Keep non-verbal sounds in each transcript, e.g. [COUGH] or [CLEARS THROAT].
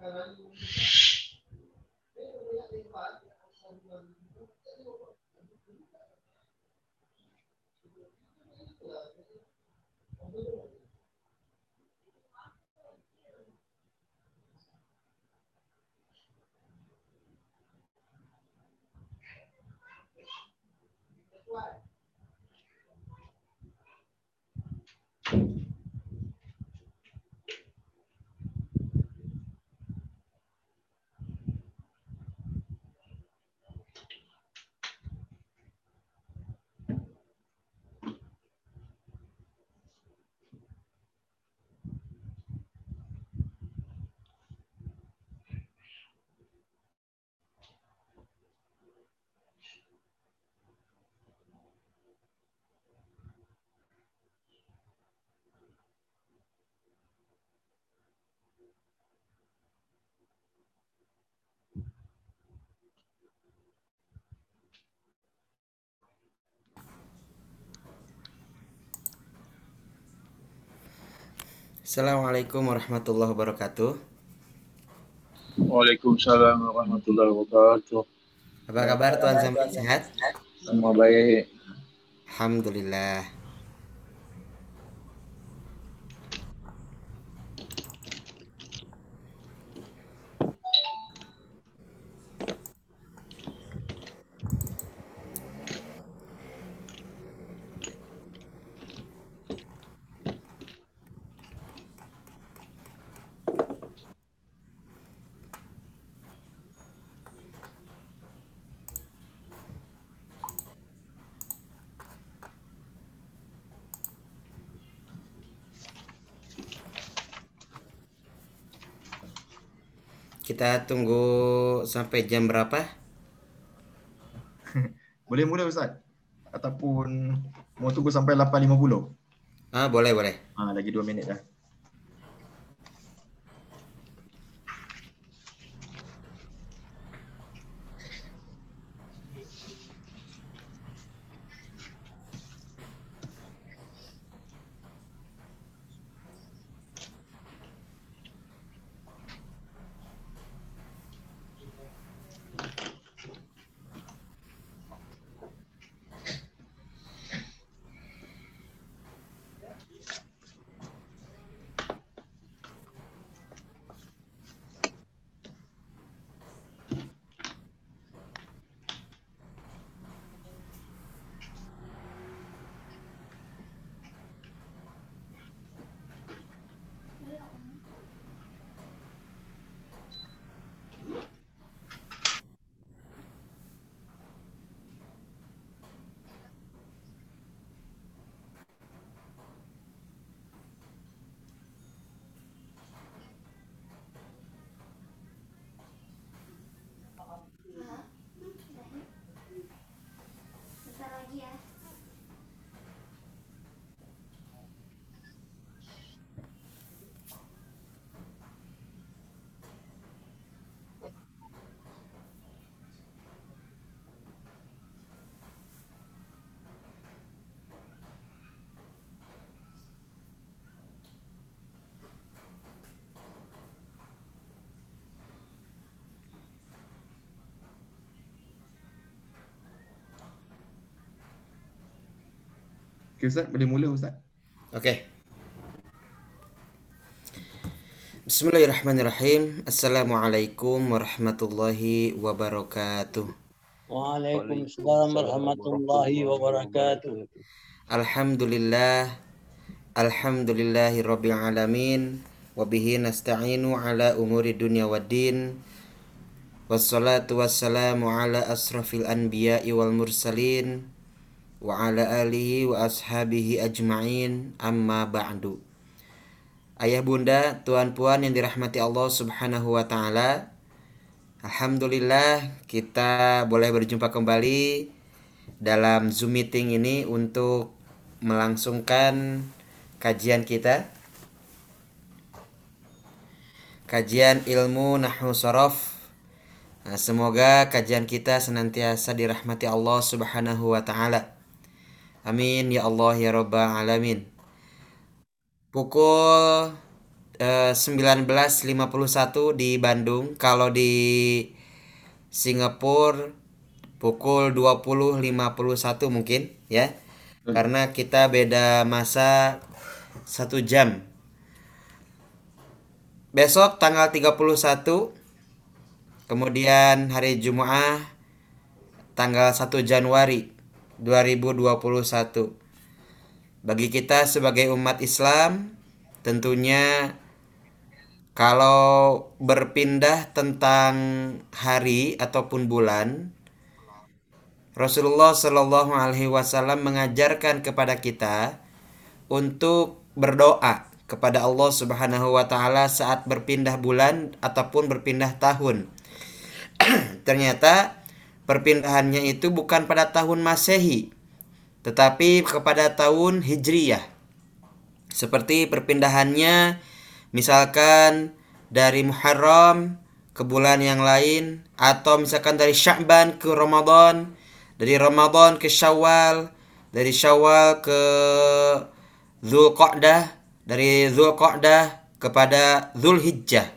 herhangi bir Assalamualaikum warahmatullahi wabarakatuh. Waalaikumsalam warahmatullahi wabarakatuh. Apa kabar Tuan Sambil sehat? Semua baik. Alhamdulillah. Kita tunggu sampai jam berapa? [LAUGHS] Boleh mula Ustaz? Ataupun mau tunggu sampai 8.50? Ah, boleh, boleh. Ha, lagi 2 minit dah. Okay Ustaz, boleh mula Ustaz? Oke. Bismillahirrahmanirrahim. Assalamualaikum warahmatullahi wabarakatuh. Waalaikumsalam warahmatullahi wabarakatuh. Alhamdulillah. Alhamdulillahi rabbil alamin. Wabihi nasta'inu ala umuri dunya waddin. Wassalatu wassalamu ala asrafil anbiya'i wal mursalin. Wa ala alihi wa ashabihi ajma'in amma ba'du. Ayah bunda, tuan puan yang dirahmati Allah subhanahu wa ta'ala. Alhamdulillah kita boleh berjumpa kembali dalam Zoom meeting ini untuk melangsungkan kajian kita. Kajian ilmu Nahwu Sorof. Nah, semoga kajian kita senantiasa dirahmati Allah Subhanahu wa taala. Amin ya Allah ya rabbal alamin. Pukul eh, 19.51 di Bandung. Kalau di Singapura pukul 20.51 mungkin ya. Karena kita beda masa satu jam. Besok tanggal 31 Kemudian hari Jumat tanggal 1 Januari 2021. Bagi kita sebagai umat Islam tentunya kalau berpindah tentang hari ataupun bulan Rasulullah Shallallahu alaihi wasallam mengajarkan kepada kita untuk berdoa kepada Allah Subhanahu wa taala saat berpindah bulan ataupun berpindah tahun. [CLEARS THROAT] Ternyata perpindahannya itu bukan pada tahun Masehi, tetapi kepada tahun Hijriyah. Seperti perpindahannya misalkan dari Muharram ke bulan yang lain atau misalkan dari Sya'ban ke Ramadan, dari Ramadan ke Syawal, dari Syawal ke Zulqa'dah, dari Zulqa'dah kepada Zulhijjah.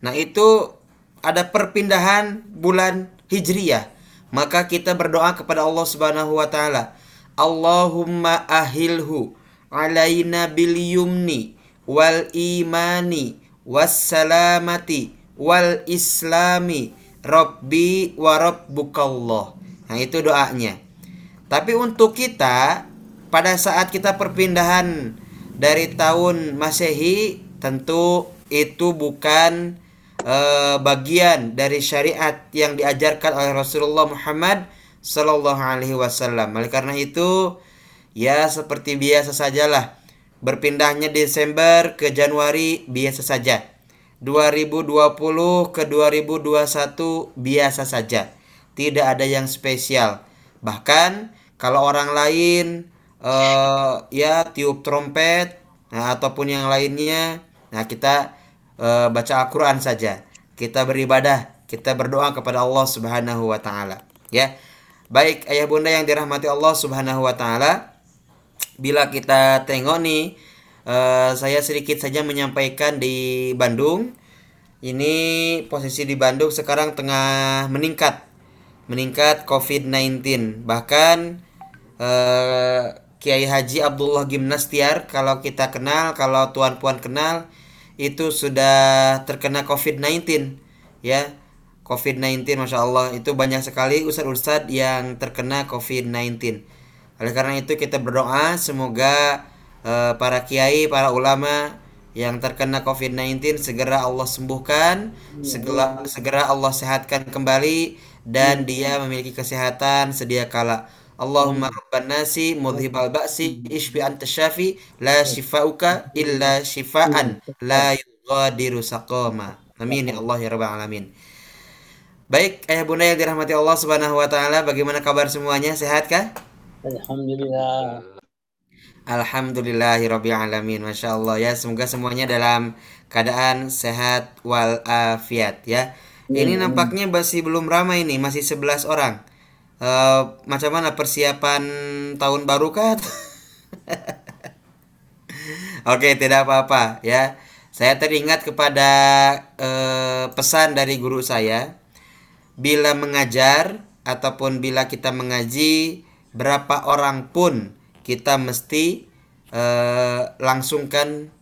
Nah, itu ada perpindahan bulan Hijriyah, maka kita berdoa kepada Allah Subhanahu wa taala, Allahumma ahilhu alaina bil yumni wal imani was salamati wal islami rabbi wa rabbukallah. Nah, itu doanya. Tapi untuk kita pada saat kita perpindahan dari tahun Masehi tentu itu bukan uh, bagian dari syariat yang diajarkan oleh Rasulullah Muhammad Sallallahu Alaihi Wasallam. Oleh karena itu, ya seperti biasa sajalah berpindahnya Desember ke Januari biasa saja. 2020 ke 2021 biasa saja. Tidak ada yang spesial. Bahkan kalau orang lain uh, ya tiup trompet nah, ataupun yang lainnya, nah kita uh, baca Al-Quran saja. Kita beribadah, kita berdoa kepada Allah Subhanahu wa taala, ya. Baik ayah bunda yang dirahmati Allah Subhanahu wa taala, bila kita tengok nih uh, saya sedikit saja menyampaikan di Bandung. Ini posisi di Bandung sekarang tengah meningkat. Meningkat COVID-19. Bahkan uh, Kiai Haji Abdullah Gimnastiar kalau kita kenal, kalau tuan puan kenal itu sudah terkena COVID-19 ya. COVID-19 Masya Allah itu banyak sekali ustadz-ustadz yang terkena COVID-19 oleh karena itu kita berdoa semoga uh, para kiai para ulama yang terkena COVID-19 segera Allah sembuhkan segera segera Allah sehatkan kembali dan dia memiliki kesehatan sedia kala Allahumma rabban nasi mudhibal ba'si ishfi anta syafi la shifauka illa shifaan la yughadiru saqama. Amin ya Allah ya rabbal alamin. Baik, ayah bunda yang dirahmati Allah Subhanahu wa taala, bagaimana kabar semuanya? Sehat kah? Alhamdulillah. Alhamdulillahirabbil alamin. Masya Allah ya, semoga semuanya dalam keadaan sehat wal afiat ya. Ini nampaknya masih belum ramai nih, masih 11 orang. Uh, macam mana persiapan tahun baru kah? [LAUGHS] Oke, tidak apa-apa ya. Saya teringat kepada uh, pesan dari guru saya, bila mengajar ataupun bila kita mengaji, berapa orang pun kita mesti uh, langsungkan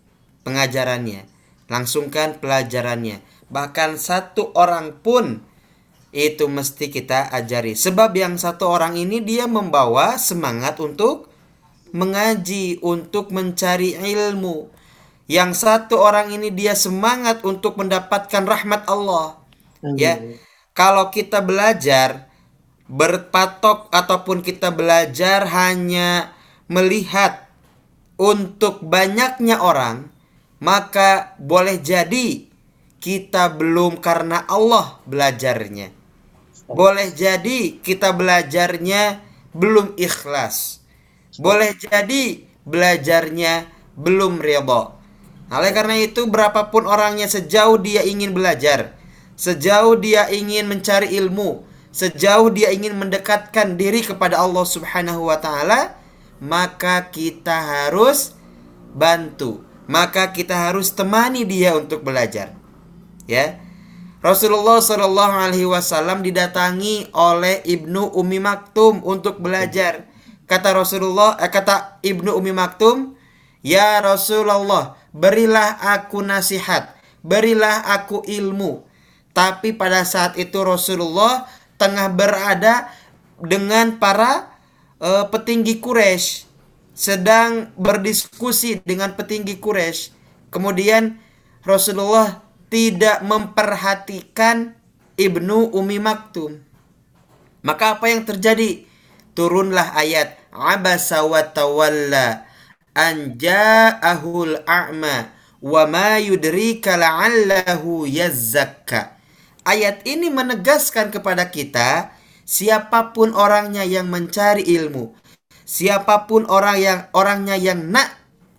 pengajarannya, langsungkan pelajarannya. Bahkan satu orang pun itu mesti kita ajari. Sebab yang satu orang ini dia membawa semangat untuk mengaji, untuk mencari ilmu. Yang satu orang ini dia semangat untuk mendapatkan rahmat Allah. Ya. Kalau kita belajar berpatok ataupun kita belajar hanya melihat untuk banyaknya orang, maka boleh jadi kita belum karena Allah belajarnya. Boleh jadi kita belajarnya belum ikhlas. Boleh jadi belajarnya belum ridho. Oleh karena itu berapapun orangnya sejauh dia ingin belajar, sejauh dia ingin mencari ilmu, sejauh dia ingin mendekatkan diri kepada Allah Subhanahu wa taala, maka kita harus bantu, maka kita harus temani dia untuk belajar. Ya. Rasulullah Shallallahu alaihi wasallam didatangi oleh Ibnu Umi Maktum untuk belajar. Kata Rasulullah, eh, kata Ibnu Umi Maktum, "Ya Rasulullah, berilah aku nasihat, berilah aku ilmu." Tapi pada saat itu Rasulullah tengah berada dengan para eh, petinggi Quraisy sedang berdiskusi dengan petinggi Quraisy. Kemudian Rasulullah tidak memperhatikan Ibnu Umi Maktum. Maka apa yang terjadi? Turunlah ayat Abasa wa tawalla an ja'ahul a'ma wa ma yudrika la'allahu yazzakka. Ayat ini menegaskan kepada kita siapa pun orangnya yang mencari ilmu, siapa pun orang yang orangnya yang nak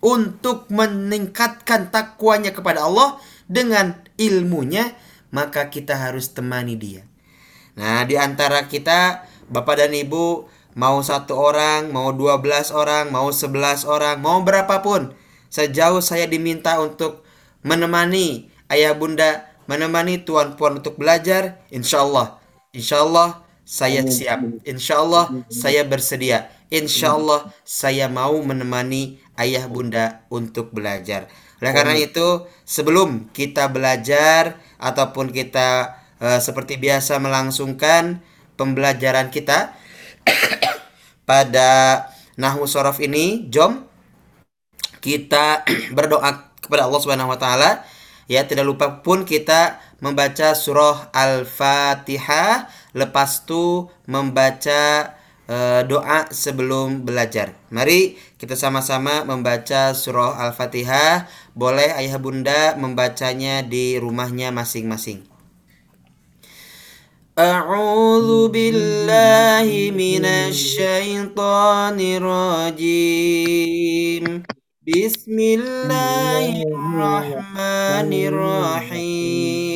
untuk meningkatkan takwanya kepada Allah dengan ilmunya, maka kita harus temani dia. Nah, di antara kita, Bapak dan Ibu, mau satu orang, mau 12 orang, mau 11 orang, mau berapapun, sejauh saya diminta untuk menemani ayah bunda, menemani tuan puan untuk belajar, insya Allah, insya Allah saya siap, insya Allah saya bersedia, insya Allah saya mau menemani ayah bunda untuk belajar. Oleh karena itu, sebelum kita belajar ataupun kita eh, seperti biasa melangsungkan pembelajaran kita [COUGHS] pada Nahu Sorof ini, jom kita [COUGHS] berdoa kepada Allah Subhanahu wa taala. Ya, tidak lupa pun kita membaca surah Al-Fatihah, lepas itu membaca doa sebelum belajar. Mari kita sama-sama membaca surah Al-Fatihah. Boleh ayah bunda membacanya di rumahnya masing-masing. أعوذ بالله من الشيطان الرجيم بسم الله الرحمن الرحيم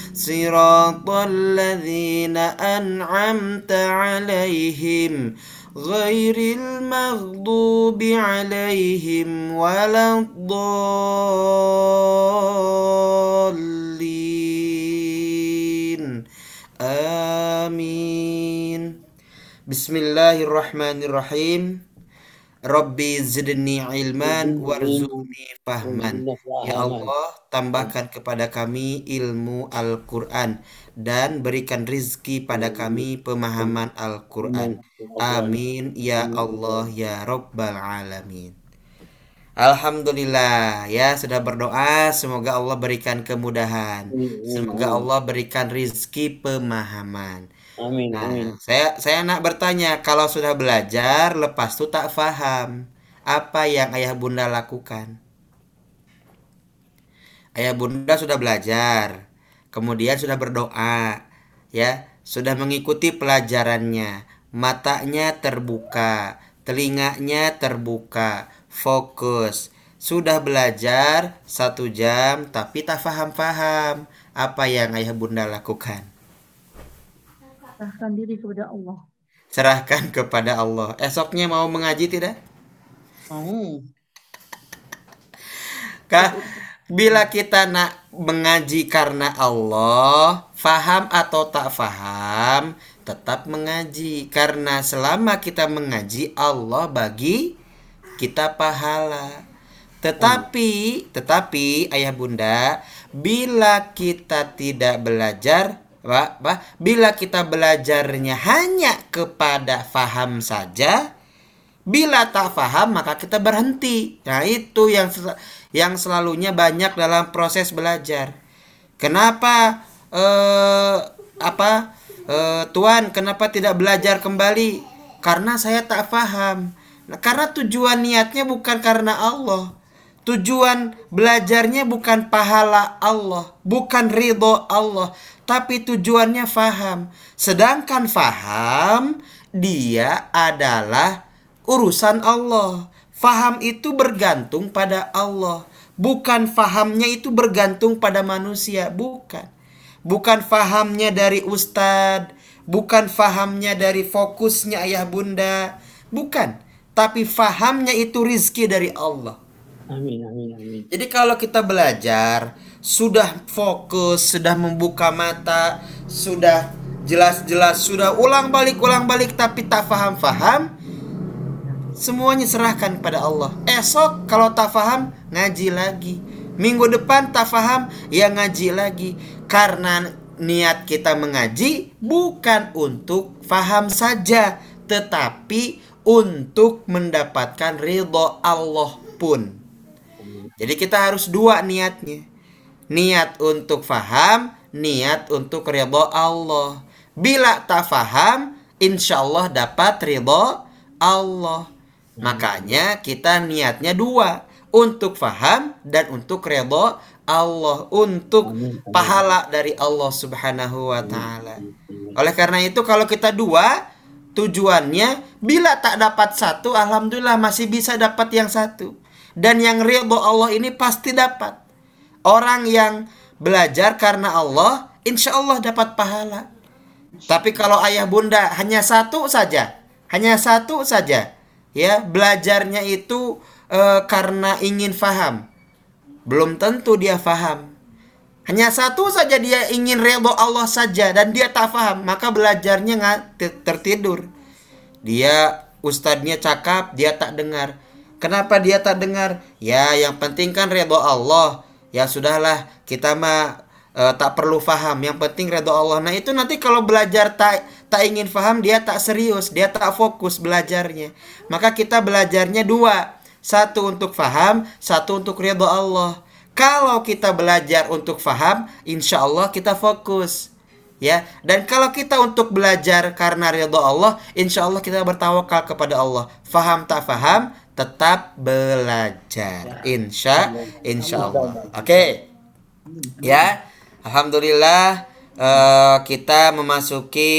صراط الذين أنعمت عليهم غير المغضوب عليهم ولا الضالين. آمين. بسم الله الرحمن الرحيم. Rabbi zidni ilman warzuqni fahman. Ya Allah, tambahkan kepada kami ilmu Al-Quran dan berikan rizki pada kami pemahaman Al-Quran. Amin ya Allah ya Rabbal Alamin. Alhamdulillah ya sudah berdoa semoga Allah berikan kemudahan. Semoga Allah berikan rizki pemahaman. Amin, Nah, amin. saya saya nak bertanya, kalau sudah belajar, lepas itu tak faham, apa yang ayah bunda lakukan? Ayah bunda sudah belajar, kemudian sudah berdoa, ya, sudah mengikuti pelajarannya, matanya terbuka, telinganya terbuka, fokus, sudah belajar satu jam, tapi tak faham-faham, apa yang ayah bunda lakukan? serahkan diri kepada Allah. Serahkan kepada Allah. Esoknya mau mengaji tidak? Bila kita nak mengaji karena Allah, faham atau tak faham, tetap mengaji. Karena selama kita mengaji, Allah bagi kita pahala. Tetapi, tetapi ayah bunda, bila kita tidak belajar, bila kita belajarnya hanya kepada faham saja, bila tak faham maka kita berhenti. Nah, itu yang yang selalunya banyak dalam proses belajar. Kenapa eh apa eh, Tuan kenapa tidak belajar kembali? Karena saya tak faham. Nah, karena tujuan niatnya bukan karena Allah. Tujuan belajarnya bukan pahala Allah, bukan ridho Allah, tapi tujuannya faham. Sedangkan faham dia adalah urusan Allah. Faham itu bergantung pada Allah, bukan fahamnya itu bergantung pada manusia, bukan. Bukan fahamnya dari ustadz, bukan fahamnya dari fokusnya ayah bunda, bukan. Tapi fahamnya itu rizki dari Allah. Amin, amin, amin. Jadi kalau kita belajar sudah fokus, sudah membuka mata, sudah jelas-jelas, sudah ulang balik ulang balik tapi tak faham-faham, semuanya serahkan pada Allah. Esok kalau tak faham ngaji lagi. Minggu depan tak faham ya ngaji lagi. Karena niat kita mengaji bukan untuk faham saja, tetapi untuk mendapatkan ridho Allah pun. Jadi kita harus dua niatnya. Niat untuk faham, niat untuk ridho Allah. Bila tak faham, insya Allah dapat ridho Allah. Makanya kita niatnya dua. Untuk faham dan untuk ridho Allah. Untuk pahala dari Allah subhanahu wa ta'ala. Oleh karena itu kalau kita dua, tujuannya bila tak dapat satu, Alhamdulillah masih bisa dapat yang satu. Dan yang ridho Allah ini pasti dapat. Orang yang belajar karena Allah, insya Allah dapat pahala. Tapi kalau ayah bunda hanya satu saja, hanya satu saja, ya belajarnya itu eh, karena ingin faham, belum tentu dia faham. Hanya satu saja dia ingin ridho Allah saja dan dia tak faham, maka belajarnya nggak te- tertidur. Dia ustadznya cakap, dia tak dengar. Kenapa dia tak dengar? Ya, yang penting kan ridho Allah. Ya sudahlah, kita mah eh, tak perlu faham. Yang penting ridho Allah. Nah itu nanti kalau belajar tak tak ingin faham, dia tak serius, dia tak fokus belajarnya. Maka kita belajarnya dua. Satu untuk faham, satu untuk ridho Allah. Kalau kita belajar untuk faham, insya Allah kita fokus. Ya, dan kalau kita untuk belajar karena ridho Allah, insya Allah kita bertawakal kepada Allah. Faham tak faham, tetap belajar. Insya, insya Allah. Oke, ya, alhamdulillah eh, kita memasuki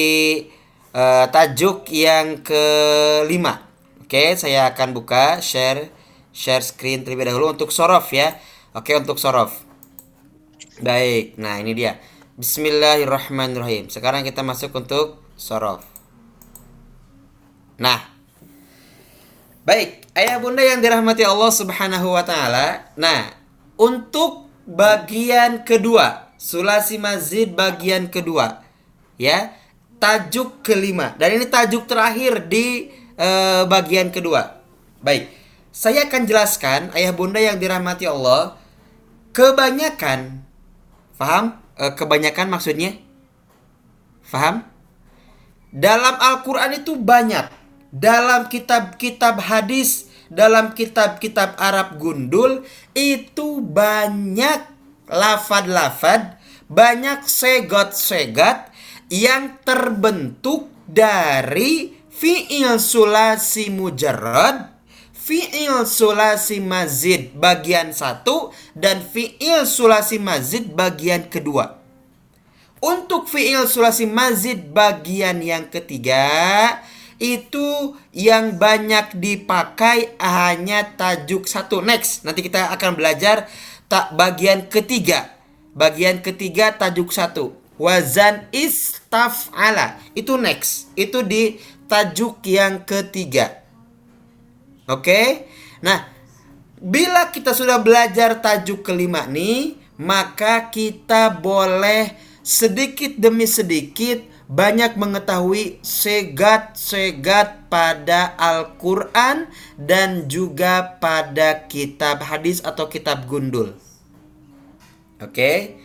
eh, tajuk yang kelima. Oke, saya akan buka share share screen terlebih dahulu untuk sorof ya. Oke, untuk sorof. Baik, nah ini dia. Bismillahirrahmanirrahim. Sekarang kita masuk untuk sorof. Nah, baik, ayah bunda yang dirahmati Allah Subhanahu wa Ta'ala. Nah, untuk bagian kedua, sulasi mazid bagian kedua, ya, tajuk kelima. Dan ini tajuk terakhir di eh, bagian kedua. Baik, saya akan jelaskan, ayah bunda yang dirahmati Allah, kebanyakan, paham? Eh, kebanyakan maksudnya? Faham? Dalam Al-Quran itu banyak. Dalam kitab-kitab hadis, dalam kitab-kitab Arab gundul, itu banyak lafad-lafad, banyak segot-segot yang terbentuk dari fi'il sulasi mujarrad, fi'il sulasi mazid bagian satu, dan fi'il sulasi mazid bagian kedua. Untuk fi'il sulasi mazid bagian yang ketiga itu yang banyak dipakai hanya tajuk satu. Next, nanti kita akan belajar tak bagian ketiga. Bagian ketiga tajuk satu. Wazan istaf'ala. Itu next. Itu di tajuk yang ketiga. Oke? Nah, bila kita sudah belajar tajuk kelima nih, maka kita boleh sedikit demi sedikit banyak mengetahui segat-segat pada Al-Quran dan juga pada kitab hadis atau kitab gundul. Oke,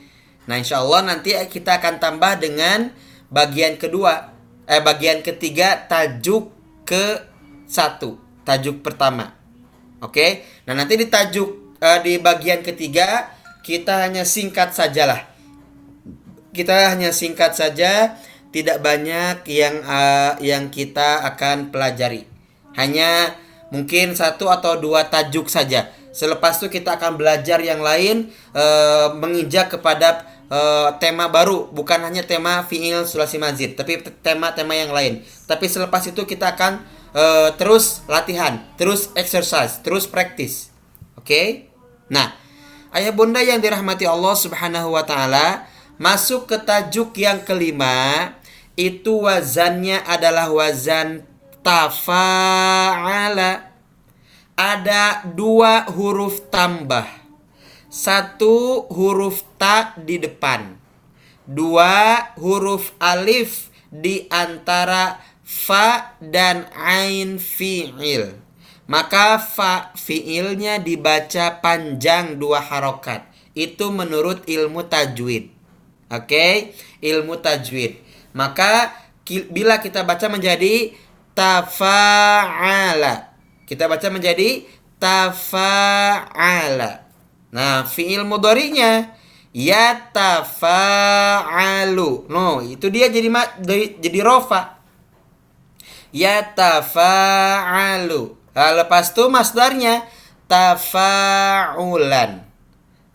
nah insya Allah nanti kita akan tambah dengan bagian kedua, eh bagian ketiga tajuk ke satu, tajuk pertama. Oke, nah nanti di tajuk eh, di bagian ketiga kita hanya singkat sajalah kita hanya singkat saja, tidak banyak yang uh, yang kita akan pelajari. Hanya mungkin satu atau dua tajuk saja. Selepas itu kita akan belajar yang lain eh, menginjak kepada eh, tema baru, bukan hanya tema fiil sulasi mazid, tapi tema-tema yang lain. Tapi selepas itu kita akan eh, terus latihan, terus exercise, terus praktis. Oke? Nah, ayah bunda yang dirahmati Allah Subhanahu wa taala, masuk ke tajuk yang kelima, itu wazannya adalah wazan tafa'ala ada dua huruf tambah. Satu huruf ta di depan. Dua huruf alif di antara fa dan ain fi'il. Maka fa fi'ilnya dibaca panjang dua harokat. Itu menurut ilmu tajwid. Oke, ilmu tajwid. Maka bila kita baca menjadi tafa'ala. Kita baca menjadi tafa'ala. Nah, fiil mudhari'nya yatafa'alu. No, itu dia jadi jadi, jadi rofa. Yatafa'alu. Nah, lepas itu masdarnya tafa'ulan.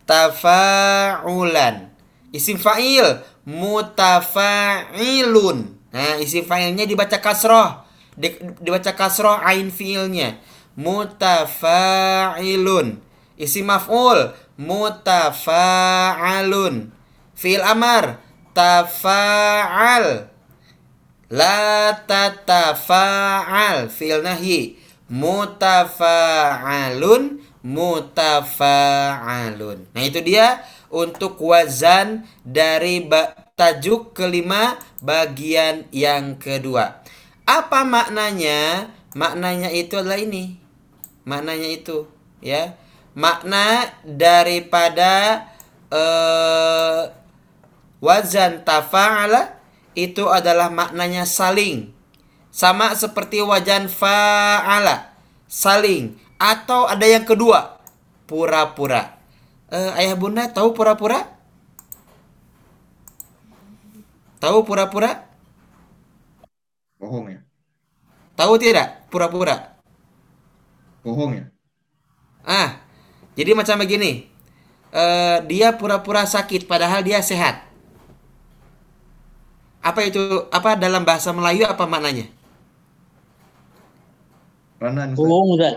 Tafa'ulan. Isim fa'il mutafa'ilun. Nah, isim fa'ilnya dibaca kasroh. Di- dibaca kasroh ain fiilnya. Mutafa'ilun. Isim maf'ul mutafa'alun. Fiil amar tafa'al. La tatafa'al. Fiil nahyi mutafa'alun mutafa'alun. Nah, itu dia untuk wazan dari tajuk kelima bagian yang kedua. Apa maknanya? Maknanya itu adalah ini. Maknanya itu, ya. Makna daripada eh, wazan tafa'ala itu adalah maknanya saling. Sama seperti wajan fa'ala, saling. Atau ada yang kedua, pura-pura. Eh, ayah bunda tahu pura-pura? Tahu pura-pura? Bohong ya. Tahu tidak pura-pura? Bohong ya. Ah, jadi macam begini. Eh, dia pura-pura sakit padahal dia sehat. Apa itu? Apa dalam bahasa Melayu apa maknanya? Bohong Ustaz.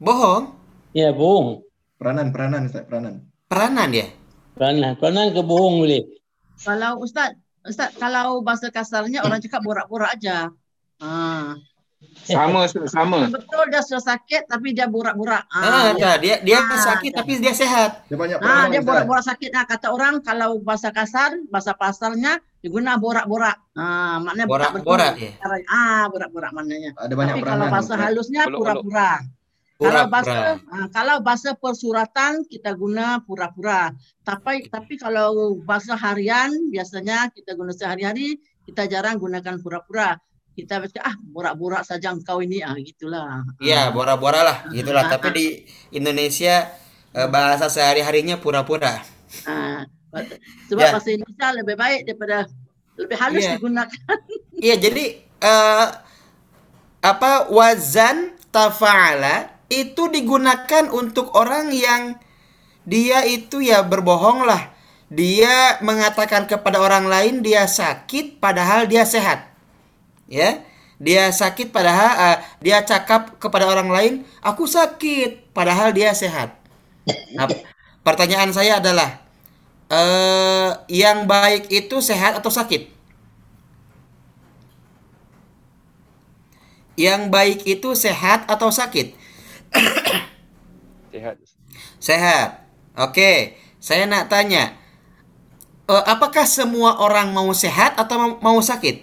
Bohong, Ya bohong. Peranan, peranan, Ustaz. Peranan. peranan dia. Peranan. Peranan ke bohong boleh? Kalau Ustaz, Ustaz kalau bahasa kasarnya orang cakap borak-borak aja. Ha. Sama, sama. Betul dia sudah sakit tapi dia borak-borak. Ah, dah, dia dia Ah, sakit dah. tapi dia sehat. Dia banyak Ah, dia borak-borak sakit. Nah, kata orang kalau bahasa kasar, bahasa pasarnya diguna borak-borak. Ah, maknanya. Borak-borak ya. Cara- Ah, borak-borak maknanya. Ada banyak Tapi peranan. kalau bahasa halusnya Uluk-uluk. Kalau bahasa ah, kalau bahasa persuratan kita guna pura-pura. Tapi tapi kalau bahasa harian biasanya kita guna sehari-hari kita jarang gunakan pura-pura. Kita baca ah borak-borak saja engkau ini ah gitulah. Iya, bora-bora lah, gitulah. Ah, Tapi di Indonesia eh, bahasa sehari-harinya pura-pura. Ah, sebab Ya. bahasa Indonesia lebih baik daripada lebih halus Iya. digunakan. Iya, jadi eh, apa wazan tafa'ala itu digunakan untuk orang yang dia itu ya berbohong lah. Dia mengatakan kepada orang lain dia sakit padahal dia sehat. Ya. Dia sakit padahal eh, dia cakap kepada orang lain, "Aku sakit," padahal dia sehat. Nah, pertanyaan saya adalah eh yang baik itu sehat atau sakit? Yang baik itu sehat atau sakit? Sehat. Sehat. Oke, saya nak tanya. eh, apakah semua orang mau sehat atau mau, mau sakit?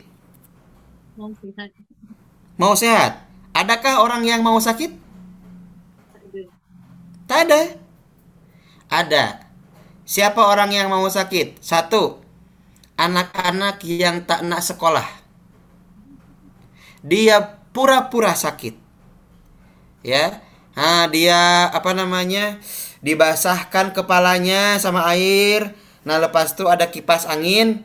Mau sehat. Adakah orang yang mau sakit? Tak ada. Ada. Siapa orang yang mau sakit? Satu. Anak-anak yang tak nak sekolah. Dia pura-pura sakit. Ya. Nah, dia apa namanya? Dibasahkan kepalanya sama air. Nah, lepas itu ada kipas angin.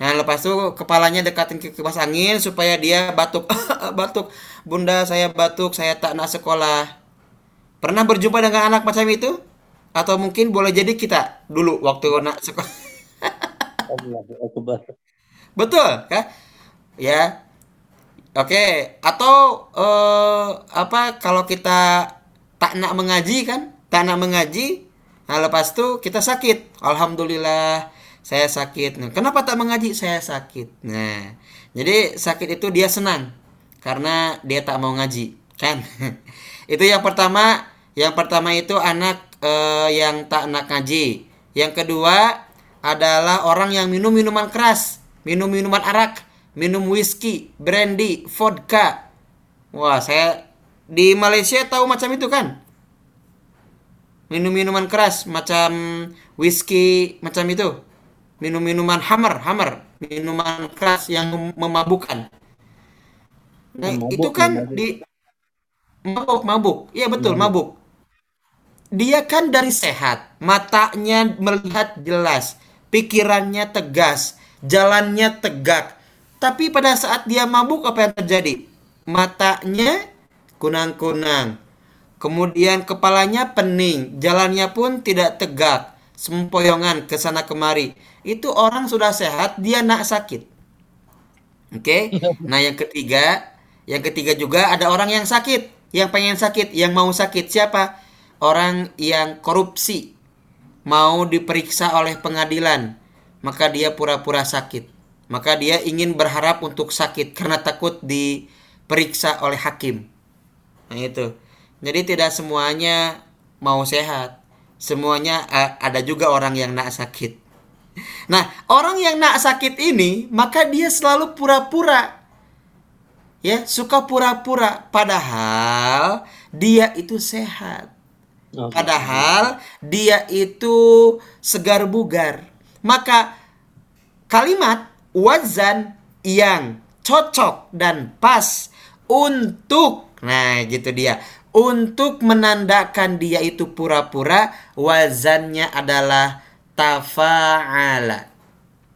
Nah, lepas itu kepalanya dekatin ke kipas angin supaya dia batuk. [LAUGHS] batuk. Bunda, saya batuk, saya tak nak sekolah. Pernah berjumpa dengan anak macam itu? Atau mungkin boleh jadi kita dulu waktu anak sekolah. [LAUGHS] Betul, kan? Ya. Oke, atau eh, apa kalau kita tak nak mengaji kan? Tak nak mengaji, nah lepas itu kita sakit. Alhamdulillah saya sakit. Nah, kenapa tak mengaji? Saya sakit. Nah, jadi sakit itu dia senang karena dia tak mau ngaji, kan? [LAUGHS] itu yang pertama. Yang pertama itu anak eh, yang tak nak ngaji. Yang kedua adalah orang yang minum minuman keras, minum minuman arak, minum whisky, brandy, vodka. Wah, saya di Malaysia tahu macam itu kan? Minum minuman keras macam whisky macam itu. Minum minuman hammer, hammer, minuman keras yang mem- memabukkan. Nah, Mabuk, itu kan mabuk. di mabuk, mabuk. Iya betul, mabuk. Dia kan dari sehat, matanya melihat jelas, pikirannya tegas, jalannya tegak. Tapi pada saat dia mabuk apa yang terjadi? Matanya kunang-kunang. Kemudian kepalanya pening, jalannya pun tidak tegak, sempoyongan ke sana kemari. Itu orang sudah sehat, dia nak sakit. Oke. [LAUGHS] Nah, yang ketiga, yang ketiga juga ada orang yang sakit, yang pengen sakit, yang mau sakit. Siapa? Orang yang korupsi. Mau diperiksa oleh pengadilan, maka dia pura-pura sakit. Maka dia ingin berharap untuk sakit karena takut diperiksa oleh hakim. Nah, itu. Jadi tidak semuanya mau sehat. Semuanya ada juga orang yang nak sakit. Nah, orang yang nak sakit ini, maka dia selalu pura-pura. Ya, suka pura-pura padahal dia itu sehat. Padahal dia itu segar bugar. Maka kalimat wazan yang cocok dan pas untuk nah gitu dia untuk menandakan dia itu pura-pura wazannya adalah tafa'ala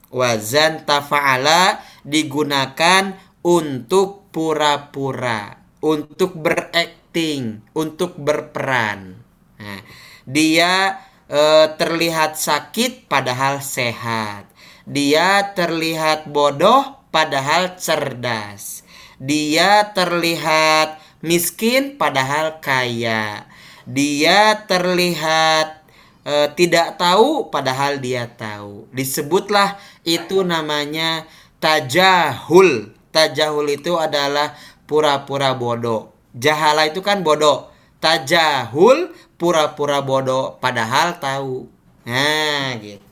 wazan tafa'ala digunakan untuk pura-pura untuk berakting untuk berperan Nah, dia eh, terlihat sakit padahal sehat. Dia terlihat bodoh padahal cerdas. Dia terlihat miskin padahal kaya. Dia terlihat eh, tidak tahu padahal dia tahu. Disebutlah itu namanya tajahul. Tajahul itu adalah pura-pura bodoh. Jahala itu kan bodoh. Tajahul pura-pura bodoh padahal tahu. Nah, gitu.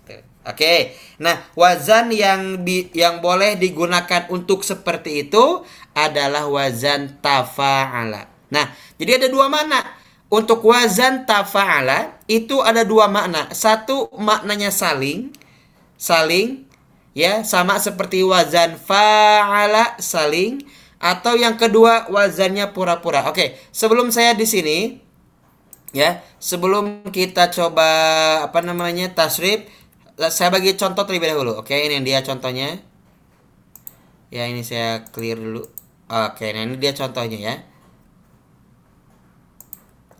Oke. Nah, wazan yang di yang boleh digunakan untuk seperti itu adalah wazan tafa'ala. Nah, jadi ada dua makna. Untuk wazan tafa'ala itu ada dua makna. Satu maknanya saling, saling ya sama seperti wazan fa'ala saling atau yang kedua wazannya pura-pura. Oke, sebelum saya di sini ya, sebelum kita coba apa namanya tasrif saya bagi contoh terlebih dahulu. Oke, ini dia contohnya. Ya, ini saya clear dulu. Oke, nah ini dia contohnya ya.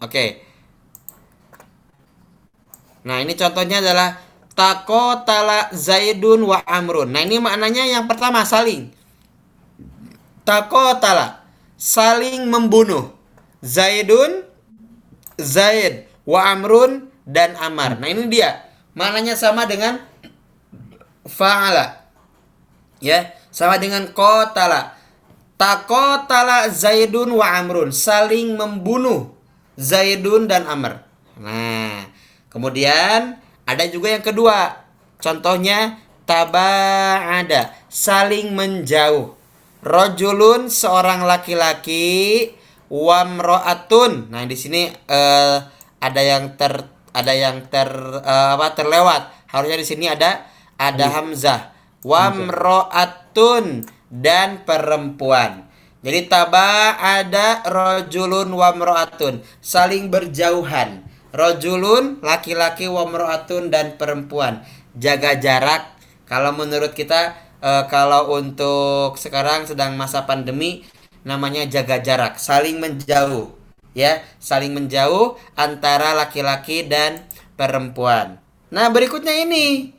Oke. Nah, ini contohnya adalah Takotala Zaidun wa Amrun. Nah, ini maknanya yang pertama saling. Takotala saling membunuh. Zaidun Zaid wa Amrun dan Amar. Nah, ini dia. Maknanya sama dengan fa'ala. Ya, sama dengan qatala. Takotala Zaidun wa Amrun saling membunuh Zaidun dan Amr. Nah, kemudian ada juga yang kedua. Contohnya taba'ada, saling menjauh. Rojulun seorang laki-laki, wamro'atun. Nah, di sini eh, ada yang ter ada yang ter eh, apa terlewat. Harusnya di sini ada ada hamzah. Wamro'atun dan perempuan. Jadi taba ada rojulun wamro'atun saling berjauhan. Rojulun laki-laki wamro'atun dan perempuan jaga jarak. Kalau menurut kita eh, kalau untuk sekarang sedang masa pandemi namanya jaga jarak, saling menjauh. Ya saling menjauh antara laki-laki dan perempuan. Nah berikutnya ini.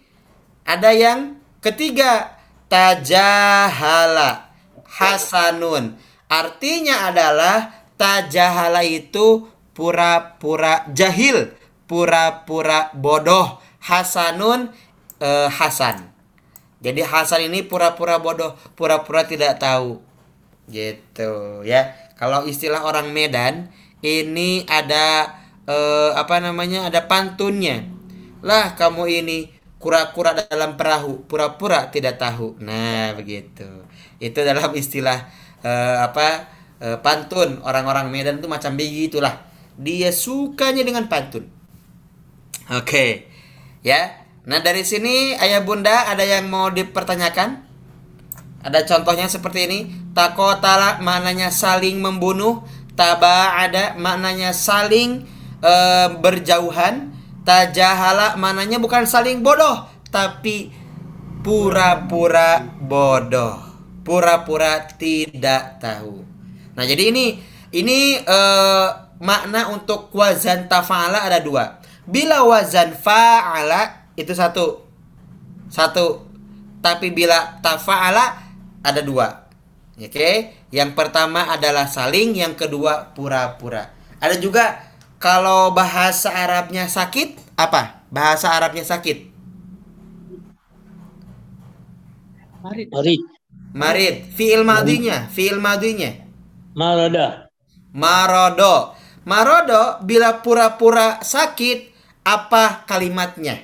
Ada yang ketiga. Tajahala. Hasanun. Artinya adalah tajahala itu pura-pura jahil pura-pura bodoh. Hasanun eh, hasan. Jadi Hasan ini pura-pura bodoh, pura-pura tidak tahu. Gitu ya. Kalau istilah orang Medan ini ada eh, apa namanya? Ada pantunnya. Lah kamu ini kura-kura dalam perahu, pura-pura tidak tahu. Nah, begitu. Itu dalam istilah eh, apa? eh, pantun orang-orang Medan itu macam begitulah. Dia sukanya dengan pantun. Oke. Ya. Nah, dari sini Ayah Bunda ada yang mau dipertanyakan? Ada contohnya seperti ini. Takotala maknanya saling membunuh. Taba ada maknanya saling eh, berjauhan. Tajahala maknanya bukan saling bodoh, tapi pura-pura bodoh. Pura-pura tidak tahu. Nah, jadi ini ini eh, makna untuk wazan tafa'ala ada dua. Bila wazan fa'ala itu satu. Satu. Tapi bila tafa'ala ada dua. Oke, yang pertama adalah saling, yang kedua pura-pura. Ada juga kalau bahasa Arabnya sakit, apa? Bahasa Arabnya sakit. Mari. Mari. Marid, fiil madinya, fiil madinya. Marada. Marodo. Marodo bila pura-pura sakit, apa kalimatnya?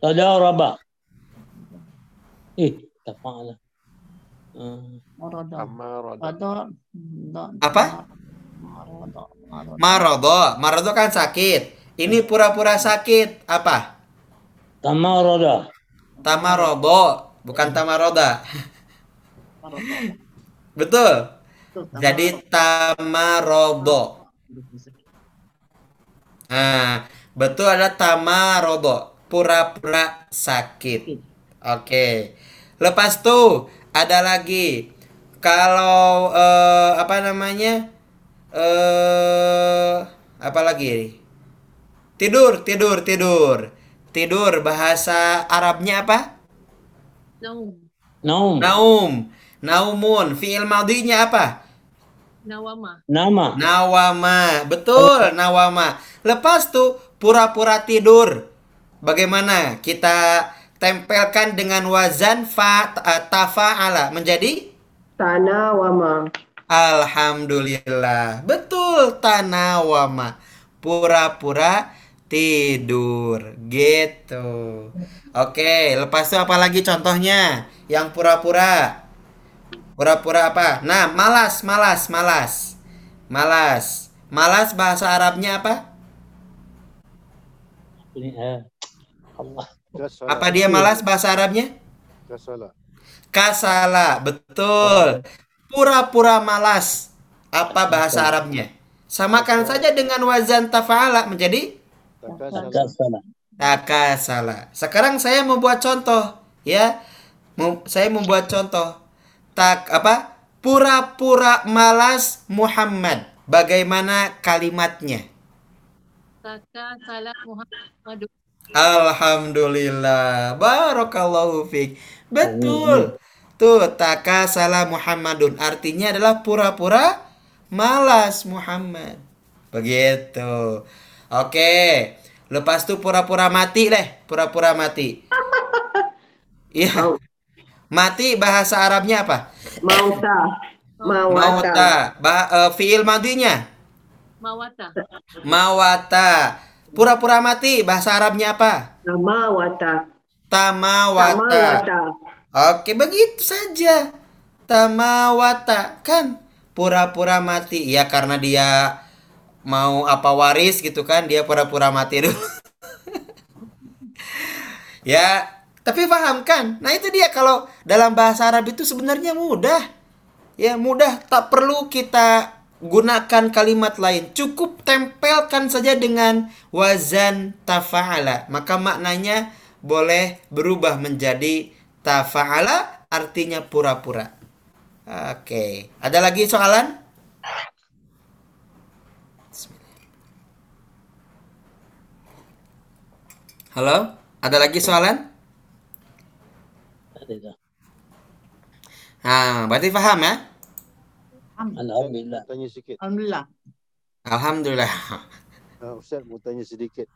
Tadaraba. Eh, tak fa'ala. Uh. Marodo. Apa? Marodo. Marodo. Kan sakit. Ini pura-pura sakit, apa? tamarada. Tamarodo, bukan tamaroda. Betul. Jadi tamarodo. Nah, betul ada tamarodo, pura-pura sakit. Oke. Lepas tuh ada lagi kalau eh, apa namanya? Eh apa lagi? Tidur, tidur, tidur. Tidur bahasa Arabnya apa? Naum. Naum. Naum. Naumun. Fi'il madinya apa? Nawama. Nama. Nawama, betul, nawama. Lepas tuh pura-pura tidur. Bagaimana kita tempelkan dengan wazan fa eh, tafa'ala menjadi Tanawama. alhamdulillah. Betul, tanawama. Pura-pura tidur gitu. Oke, lepas itu apa lagi contohnya? Yang pura-pura. Pura-pura apa? Nah, malas, malas, malas. Malas. Malas bahasa Arabnya apa? Ini, eh, Allah. Apa dia malas bahasa Arabnya? Jasala. Kasala, betul. Pura-pura malas. Apa bahasa Arabnya? Samakan saja dengan wazan tafa'ala menjadi Takasala. Kasala. takasala. Sekarang saya membuat contoh, ya. Mem- saya membuat contoh. Tak apa? Pura-pura malas Muhammad. Bagaimana kalimatnya? Taka salam Muhammadu. Alhamdulillah. Barakallahu fiik. Betul. Tuh, takasala Muhammadun artinya adalah pura-pura malas Muhammad. Begitu. Oke. Lepas itu pura-pura mati deh, pura-pura mati. [LAUGHS] Iya. Mati bahasa Arabnya apa? Mauta. Mawata. Mauta. Bah, eh, fiil madinya Mawata. mawata. Pura-pura mati bahasa Arabnya apa? Tamawata. Tamawata. Tamawata. Oke, begitu saja. Tamawata kan pura-pura mati. Ya karena dia mau apa waris gitu kan, dia pura-pura mati dulu. [LAUGHS] ya, tapi paham kan? Nah, itu dia kalau dalam bahasa Arab itu sebenarnya mudah. Ya, mudah, tak perlu kita gunakan kalimat lain. Cukup tempelkan saja dengan wazan tafa'ala. Maka maknanya boleh berubah menjadi tafa'ala artinya pura-pura. Oke, ada lagi soalan? Halo, ada lagi soalan? Nah, berarti paham ya? Alhamdulillah. Tanya sikit. Alhamdulillah. Alhamdulillah. Uh, Ustaz mau tanya sedikit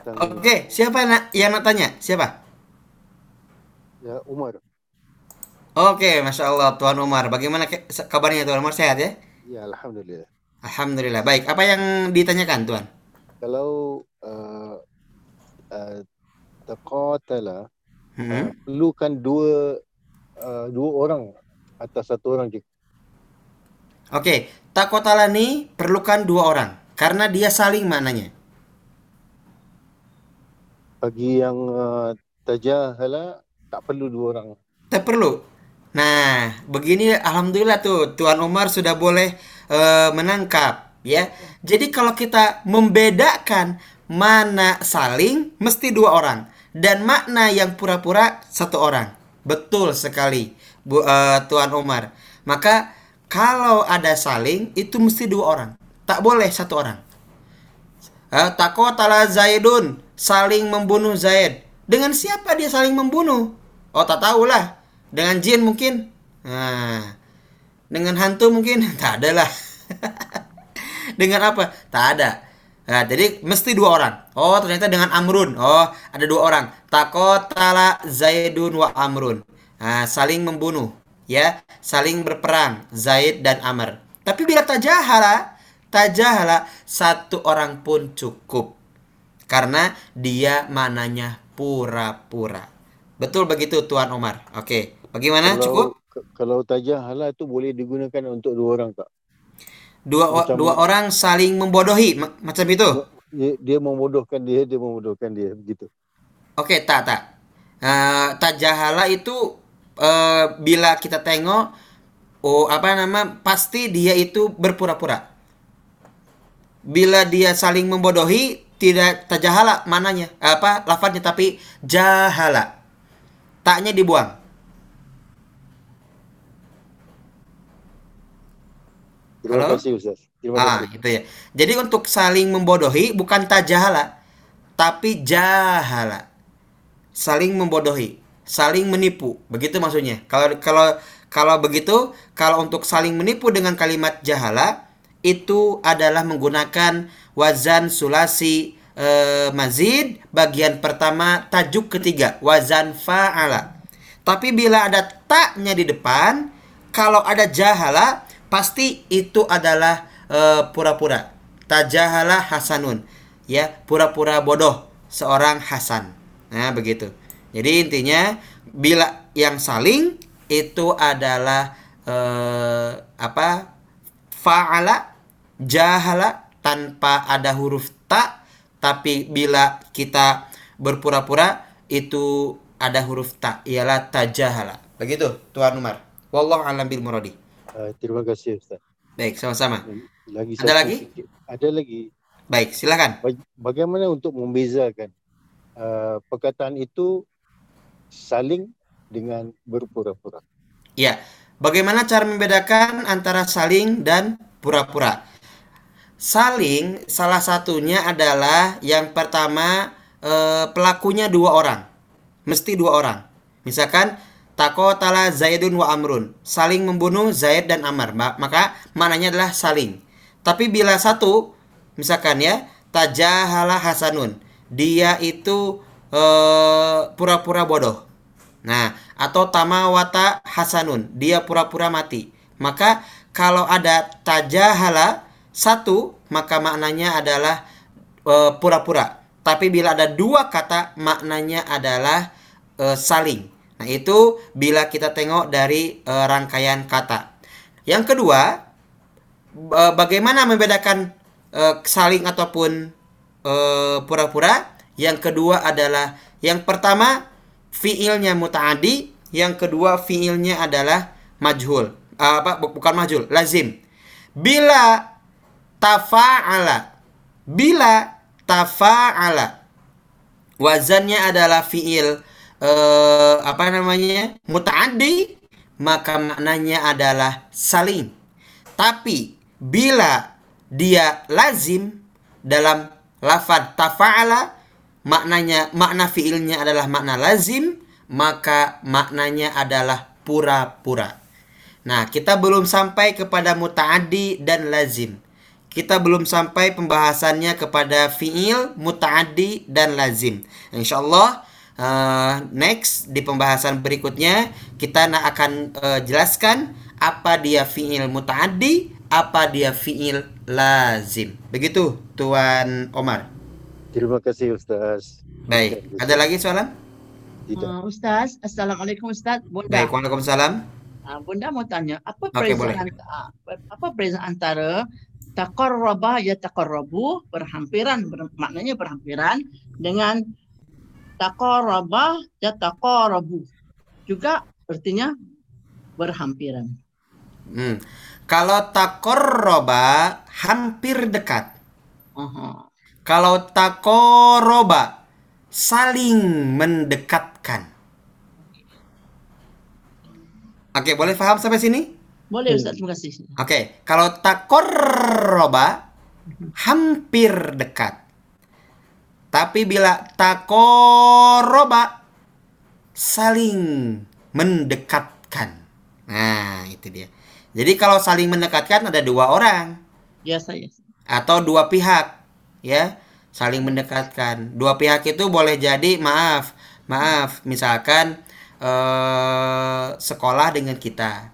tentang Oke, siapa nak yang nak tanya? Siapa? ya, Umar. Oke, masya Allah Tuan Umar. Bagaimana kabarnya Tuan Umar sehat ya? Ya, alhamdulillah. Alhamdulillah. Baik. Apa yang ditanyakan Tuan? Kalau uh, uh, taqatala uh, Hmm. perlukan dua uh, dua orang atas satu orang je. Oke, takotalani perlukan dua orang karena dia saling maknanya. Bagi yang uh, tajahala tak perlu dua orang. Tak perlu. Nah, begini alhamdulillah tuh Tuan Umar sudah boleh eh, menangkap ya. Jadi kalau kita membedakan mana saling mesti dua orang dan makna yang pura-pura satu orang. Betul sekali Bu eh, Tuan Umar. Maka kalau ada saling itu mesti dua orang. Tak boleh satu orang. Takotala Zaidun saling membunuh Zaid. Dengan siapa dia saling membunuh? Oh, tak tahulah. Dengan jin mungkin. Nah, dengan hantu mungkin [LAUGHS] tak ada lah. [LAUGHS] dengan apa? Tak ada. Nah, jadi mesti dua orang. Oh, ternyata dengan Amrun. Oh, ada dua orang. Takotala Zaidun wa Amrun. Nah, saling membunuh, ya, saling berperang Zaid dan Amr. Tapi bila tajahala, tajahala satu orang pun cukup. Karena dia mananya pura-pura. Betul begitu Tuan Umar. Oke, bagaimana? Kalau Cukup? kalau tajahala itu boleh digunakan untuk dua orang tak? Dua Macam- dua orang saling membodohi ma- macam itu. Dia, dia membodohkan dia, dia membodohkan dia begitu. Oke, tak tak. Eh, tajahala itu eh, bila kita tengok oh apa nama pasti dia itu berpura-pura. Bila dia saling membodohi tidak tajahala mananya apa lafadznya tapi jahala. Taknya dibuang. Terima Halo? kasih Ustaz. Terima Ah, kasih. gitu ya. Jadi untuk saling membodohi bukan tajahala, tapi jahala. Saling membodohi, saling menipu. Begitu maksudnya. Kalau kalau kalau begitu, kalau untuk saling menipu dengan kalimat jahala itu adalah menggunakan wazan sulasi eh, mazid bagian pertama tajuk ketiga wazan fa'ala. Tapi bila ada taknya di depan, kalau ada jahala, pasti itu adalah eh, pura-pura. Tajahala Hasanun. Ya, pura-pura bodoh seorang Hasan. Nah, begitu. Jadi intinya bila yang saling itu adalah eh, apa? Fa'ala jahala tanpa ada huruf ta tapi bila kita berpura-pura itu ada huruf ta ialah tajahala. Begitu, Tuan Umar. Wallahu alam bil muradi. Uh, terima kasih Ustaz. Baik, sama-sama. Lagi Ada lagi? sikit. Ada lagi. Baik, silakan. Bag- Bagaimana untuk membezakan uh, perkataan itu saling dengan berpura-pura? Ya, bagaimana cara membedakan antara saling dan pura-pura? Saling salah satunya adalah yang pertama eh, pelakunya dua orang, mesti dua orang. Misalkan takotala Zaidun wa Amrun, saling membunuh Zaid dan Amr, Ma- maka maknanya adalah saling. Tapi bila satu, misalkan ya tajahala Hasanun, dia itu eh, pura-pura bodoh. Nah, atau tamawata hasanun, dia pura-pura mati. Maka kalau ada tajahala satu, maka maknanya adalah e, pura-pura. Tapi bila ada dua kata, maknanya adalah e, saling. Nah, itu bila kita tengok dari e, rangkaian kata. Yang kedua, e, bagaimana membedakan e, saling ataupun pura-pura? Yang kedua adalah yang pertama fiilnya mutaadi, yang kedua fiilnya adalah majhul. Ah, apa bu- bukan majhul, lazim. Bila tafa'ala. Bila tafa'ala. Wazannya adalah fiil eh, apa namanya? mutaaddi, maka maknanya adalah saling. Tapi bila dia lazim dalam lafaz tafa'ala maknanya makna fiilnya adalah makna lazim, maka maknanya adalah pura-pura. Nah, kita belum sampai kepada mutaaddi dan lazim. Kita belum sampai pembahasannya kepada fiil, mutaaddi dan lazim. Insyaallah uh, next di pembahasan berikutnya kita akan uh, jelaskan apa dia fiil mutaaddi, apa dia fiil lazim. Begitu Tuan Omar. Terima kasih Ustaz. Baik, ada lagi soalan? Tidak. Uh, Ustaz, Assalamualaikum Ustaz. Bunda, Baik, Waalaikumsalam. uh, Bunda mau tanya, apa Okey, perbezaan uh, apa perbezaan antara taqarraba ya taqarrabu berhampiran ber, maknanya berhampiran dengan taqarraba ya taqarrabu juga artinya berhampiran. Hmm. Kalau takoroba hampir dekat. Aha. Kalau takoroba saling mendekatkan. Oke, boleh paham sampai sini? Boleh Ustaz, terima kasih. Oke, kalau takoroba hampir dekat. Tapi bila takoroba saling mendekatkan. Nah, itu dia. Jadi kalau saling mendekatkan ada dua orang Ya saya. atau dua pihak, ya, saling mendekatkan. Dua pihak itu boleh jadi maaf, maaf, misalkan eh, sekolah dengan kita,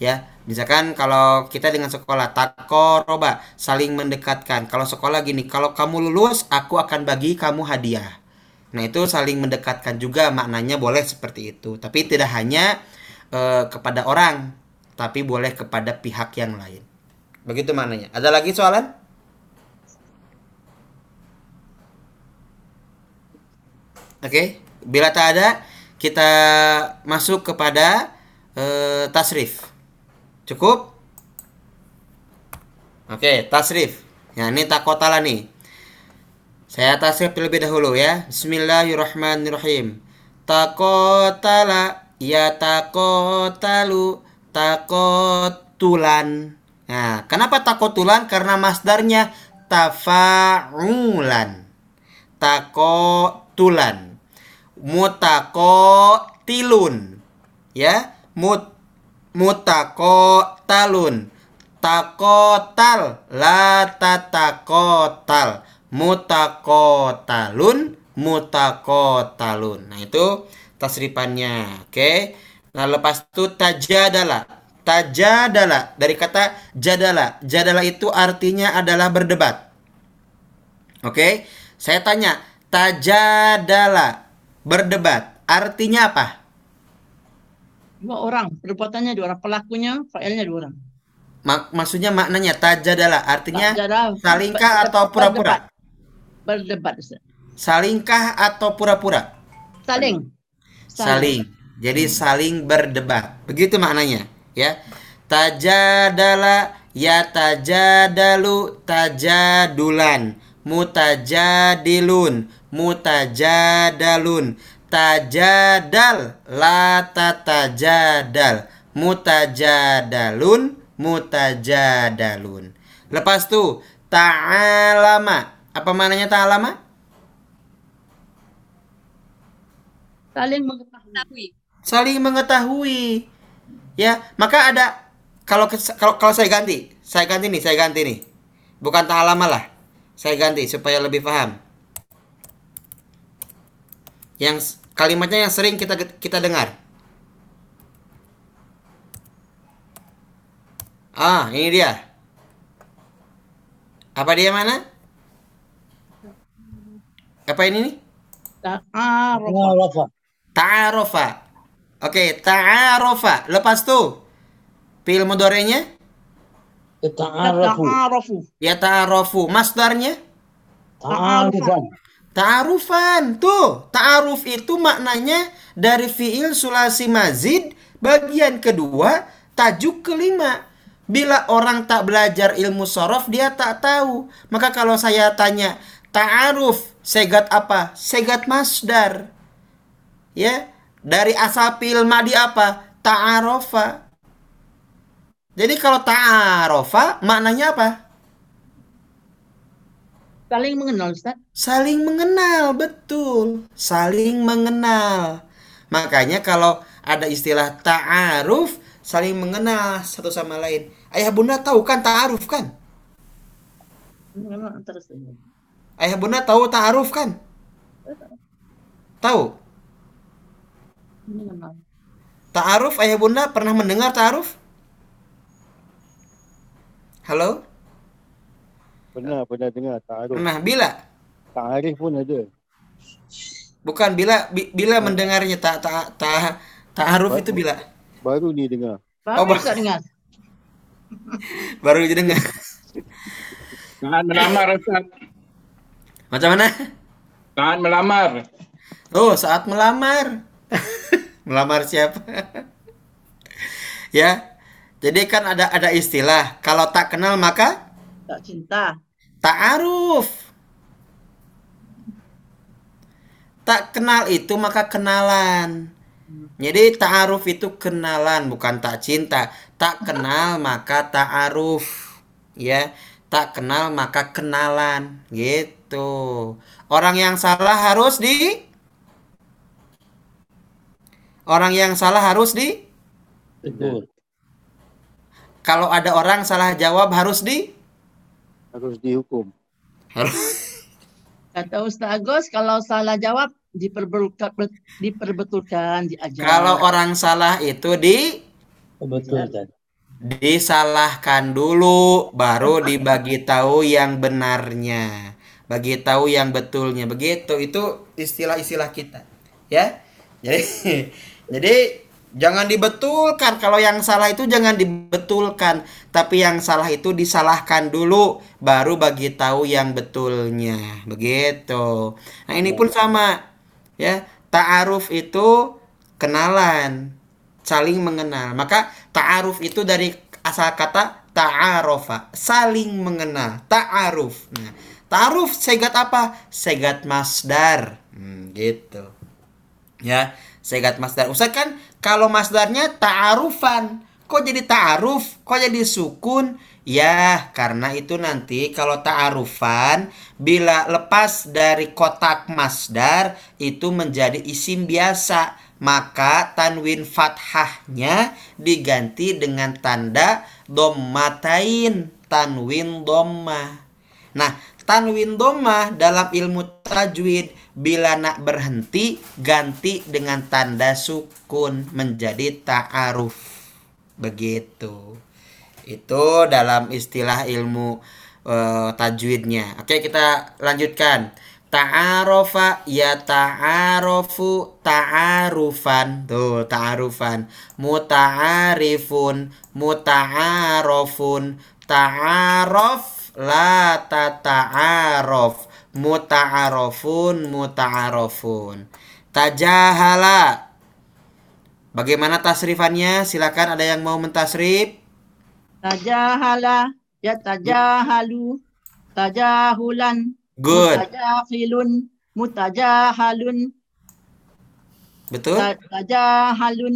ya. Misalkan kalau kita dengan sekolah takoroba saling mendekatkan. Kalau sekolah gini, kalau kamu lulus, aku akan bagi kamu hadiah. Nah itu saling mendekatkan juga maknanya boleh seperti itu. Tapi tidak hanya eh, kepada orang, tapi boleh kepada pihak yang lain. Begitu maknanya. Ada lagi soalan? Oke, bila tak ada, kita masuk kepada eh, tasrif. Cukup? Oke, tasrif. Ya, ini takotala nih. Saya tasrif terlebih dahulu ya. Bismillahirrahmanirrahim. Takotala ya takotalu takotulan. Nah, kenapa takotulan? Karena masdarnya tafa'ulan. Takotulan. Mutakotilun. Ya, mut mutakotalun. Takotal la tatakotal. Mutakotalun mutakotalun. Nah, itu tasrifannya. Oke. Nah, lepas itu tajadala. Tajadala dari kata jadala. Jadala itu artinya adalah berdebat. Oke. Saya tanya, tajadala berdebat artinya apa? Dua orang, perbuatannya dua orang, pelakunya, failnya dua orang. Mak- maksudnya maknanya tajadala artinya Tajadala, salingkah atau pura-pura? Berdebat. Ustaz. Salingkah atau pura-pura? Saling. Saling. Jadi saling berdebat. Begitu maknanya, ya. Tajadala ya tajadalu tajadulan. Mutajadilun, mutajadalun. Tajadal la tatajadal. Mutajadalun, mutajadalun. Lepas tu ta'alama. Apa maknanya ta'alama? Saling mengetahui. Tahui. saling mengetahui. Ya, maka ada kalau kalau kalau saya ganti, saya ganti nih, saya ganti nih. Bukan ta'alama lah. Saya ganti supaya lebih paham. Yang kalimatnya yang sering kita kita dengar. Ah, ini dia. Apa dia mana? Apa ini nih? Ta'aruf. Rafa. Ta'arofa. Oke, ta'arofa. Lepas tu fi'il mudhari'nya Ta'arafu. Ta'arufu. ya ta'arofu. Masdarnya Ta'arufan. ta'arufan. Tuh, ta'aruf itu maknanya dari fi'il sulasi mazid bagian kedua tajuk kelima. Bila orang tak belajar ilmu sorof dia tak tahu. Maka kalau saya tanya ta'aruf segat apa? Segat masdar. Ya, dari asal fi'il madi apa? ta'arofa. Jadi kalau ta'arofa maknanya apa? Saling mengenal Ustaz. Saling mengenal, betul. Saling mengenal. Makanya kalau ada istilah ta'aruf, saling mengenal satu sama lain. Ayah bunda tahu kan ta'aruf kan? Ayah bunda tahu ta'aruf kan? Tahu? Ta'aruf ayah bunda pernah mendengar ta'aruf? Halo? Pernah, pernah dengar. Ta'aruf. Pernah bila? Ta'arif pun ada. Bukan bila bi- bila mendengarnya tak tak tak ta'aruf itu bila? Baru ni dengar. Oh, Baru bah- Ustaz dengar. Baru didengar. [LAUGHS] Tahan melamar Ustaz. Macam mana? Tahan melamar. Oh, saat melamar. [LAUGHS] melamar siapa? [LAUGHS] ya. Jadi kan ada ada istilah, kalau tak kenal maka Tak cinta. ta'aruf. Tak kenal itu maka kenalan. Jadi ta'aruf itu kenalan bukan tak cinta. Tak kenal [LAUGHS] maka ta'aruf. Ya, tak kenal maka kenalan gitu. Orang yang salah harus di Orang yang salah harus di Tegur. Kalau ada orang salah jawab harus di? Harus dihukum. harus. Kata Ustaz Agus, kalau salah jawab diperbetulkan, diperbetulkan, diajar. Kalau orang salah itu di? Betul Ustaz. disalahkan dulu baru dibagi tahu yang benarnya. Bagi tahu yang betulnya. Begitu itu istilah-istilah kita. Ya? Jadi [LAUGHS] jadi jangan dibetulkan kalau yang salah itu jangan dibetulkan tapi yang salah itu disalahkan dulu baru bagi tahu yang betulnya begitu nah ini pun sama ya ta'aruf itu kenalan saling mengenal. Maka ta'aruf itu dari asal kata ta'arofa, saling mengenal, ta'aruf. Nah, ta'aruf segat apa? Segat masdar. Hmm, gitu. Ya, segat masdar. Ustaz kan kalau masdarnya ta'arufan, kok jadi ta'aruf? Kok jadi sukun? Ya, karena itu nanti kalau ta'arufan bila lepas dari kotak masdar itu menjadi isim biasa, maka tanwin fathahnya diganti dengan tanda dommatain, tanwin dommah. Nah, tanwin dommah dalam ilmu tajwid bila nak berhenti ganti dengan tanda sukun menjadi ta'aruf. Begitu. Itu dalam istilah ilmu eh, tajwidnya. Oke, kita lanjutkan. Ta'arofa ya ta'arofu ta'arufan. Tuh, ta'arufan. Muta'arifun, muta'arofun, ta'arof la tata'arof. Muta'arofun, muta'arofun. Tajahala. Bagaimana tasrifannya? Silakan ada yang mau mentasrif? Tajahala, ya tajahalu, tajahulan, Good. mutajahilun, mutajahalun, Betul? ta- tajahalun,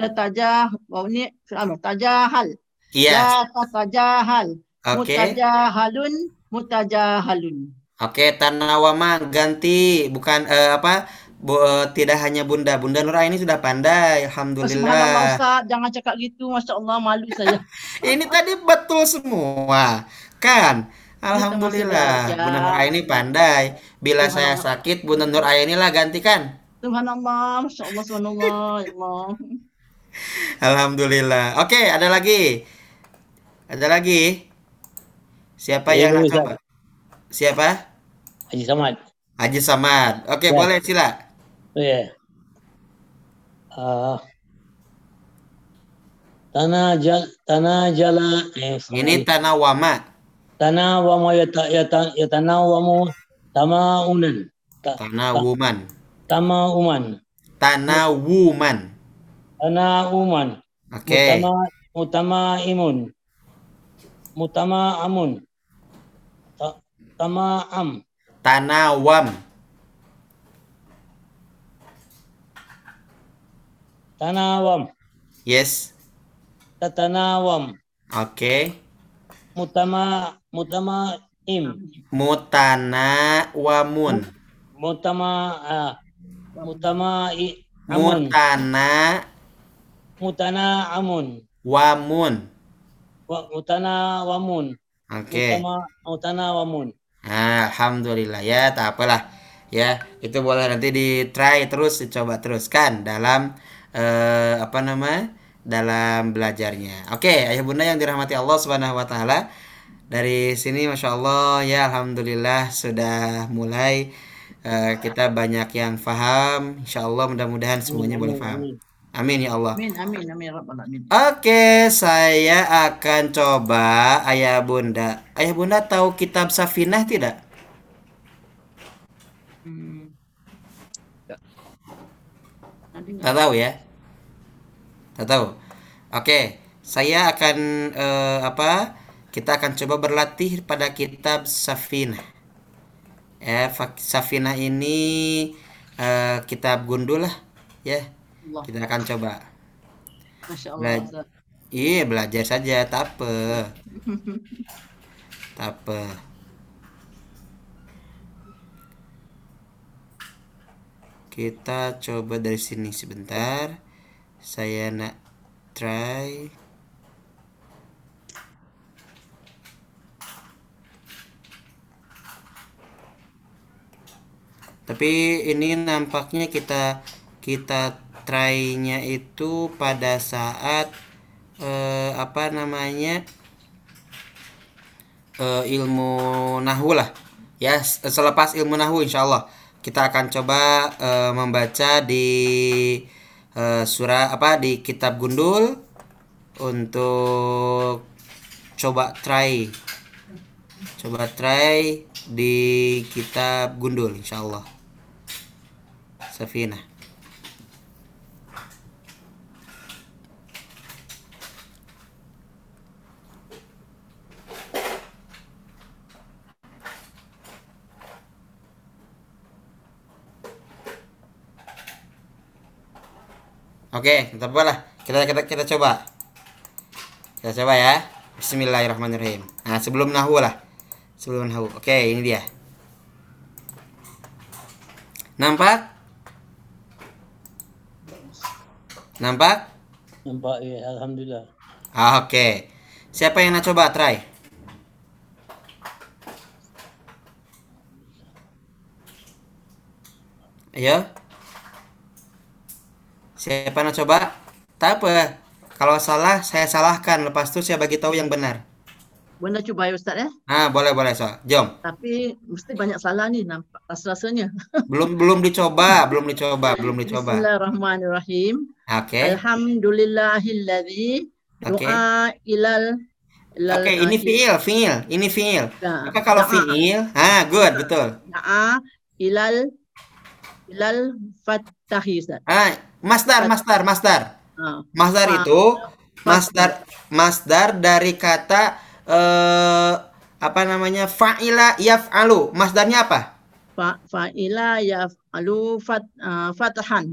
ya tajah, oh ini anu, tajahal, Iya. ya tatajahal, Oke. mutajahalun, mutajahalun. Oke, Tanawama ganti bukan eh, apa? Bu, eh, tidak hanya Bunda. Bunda Nuraini sudah pandai. Alhamdulillah. Ustaz, jangan cakap gitu, Masya Allah malu saya. [LAUGHS] Ini tadi betul semua. Kan? Alhamdulillah. Bunda Nuraini pandai. Bila saya sakit, Bunda Nuraini lah gantikan. Subhanallah, Masya Allah, Subhanallah, ya Allah. [LAUGHS] Alhamdulillah. Oke, ada lagi. Ada lagi. Siapa Saya yang dulu, nak Ustaz. coba? Siapa? Haji Samad. Haji Samad. Oke, Ya. boleh sila. Oh ya. Ah. tanah jal tanah jala eh, Ini Tanawama. tanah wama yata yata yatana wamu tamaunan Ta- Tanawuman. tamauman Tanawuman. tanah uman Oke. mutama mutama imun mutama amun Ta- tama am Tanawam. tanawam Yes. tatanawam Oke. mutama mutama im Mutana wamun. mutama ah, mutama i, amun Mutana mutana amun wamun. wa, mutana wamun Oke. mutama mutana wamun Nah, alhamdulillah ya, tak apalah. Ya, itu boleh nanti di try terus, dicoba teruskan dalam eh, apa nama? dalam belajarnya. Oke, ayah bunda yang dirahmati Allah Subhanahu wa taala. Dari sini Masya Allah ya Alhamdulillah sudah mulai eh, kita banyak yang paham. Insya Allah mudah-mudahan semuanya boleh paham. Amin ya Allah. Amin, amin, amin, ya Rabbal Alamin. Oke, saya akan coba Ayah Bunda. Ayah Bunda tahu kitab Safinah tidak? Hmm. Tak tahu ya? Tak tahu. Oke, saya akan eh, apa? Kita akan coba berlatih pada kitab Safinah. Ya, Safinah ini eh, kitab gundul lah, ya. Allah, Kita akan coba. Masya Allah. Bela-. Iya, belajar saja. Tak [LAUGHS] apa. Kita coba dari sini sebentar. Saya nak try. Tapi ini nampaknya kita kita try-nya itu pada saat eh, apa namanya? eh, ilmu nahu lah. Ya selepas ilmu nahu insya Allah kita akan coba eh, membaca di eh, surah apa di kitab gundul untuk coba try. Coba try di kitab gundul insya Allah Safina Oke, apa lah. Kita kita kita coba. Kita coba ya. Bismillahirrahmanirrahim. Nah, sebelum nahu lah. Sebelum nahu. Oke, ini dia. Nampak? Nampak? nampak ya alhamdulillah Ah, Oke. Siapa yang nak coba try? Ayo. Siapa nak coba? Tak apa. Kalau salah, saya salahkan. Lepas itu saya bagi tahu yang benar. Bunda cuba ya Ustaz ya. Ah, boleh boleh so. Jom. Tapi mesti banyak salah nih nampak rasa-rasanya. [LAUGHS] Belum belum dicoba, belum dicoba, belum dicoba. Bismillahirrahmanirrahim. Oke. Alhamdulillahilladzi Oke. doa ilal ilal Oke, ini fiil, fiil, ini fiil. Nah, Maka kalau doa. fiil, ah, good, betul. Doa ilal ilal fattahi Ustaz. Ah, masdar, masdar, masdar. Ah, Masdar Fa- itu masdar masdar dari kata eh apa namanya? fa'ila yaf'alu. Masdarnya apa? fa fa'ila yaf'alu fat ah, fatahan.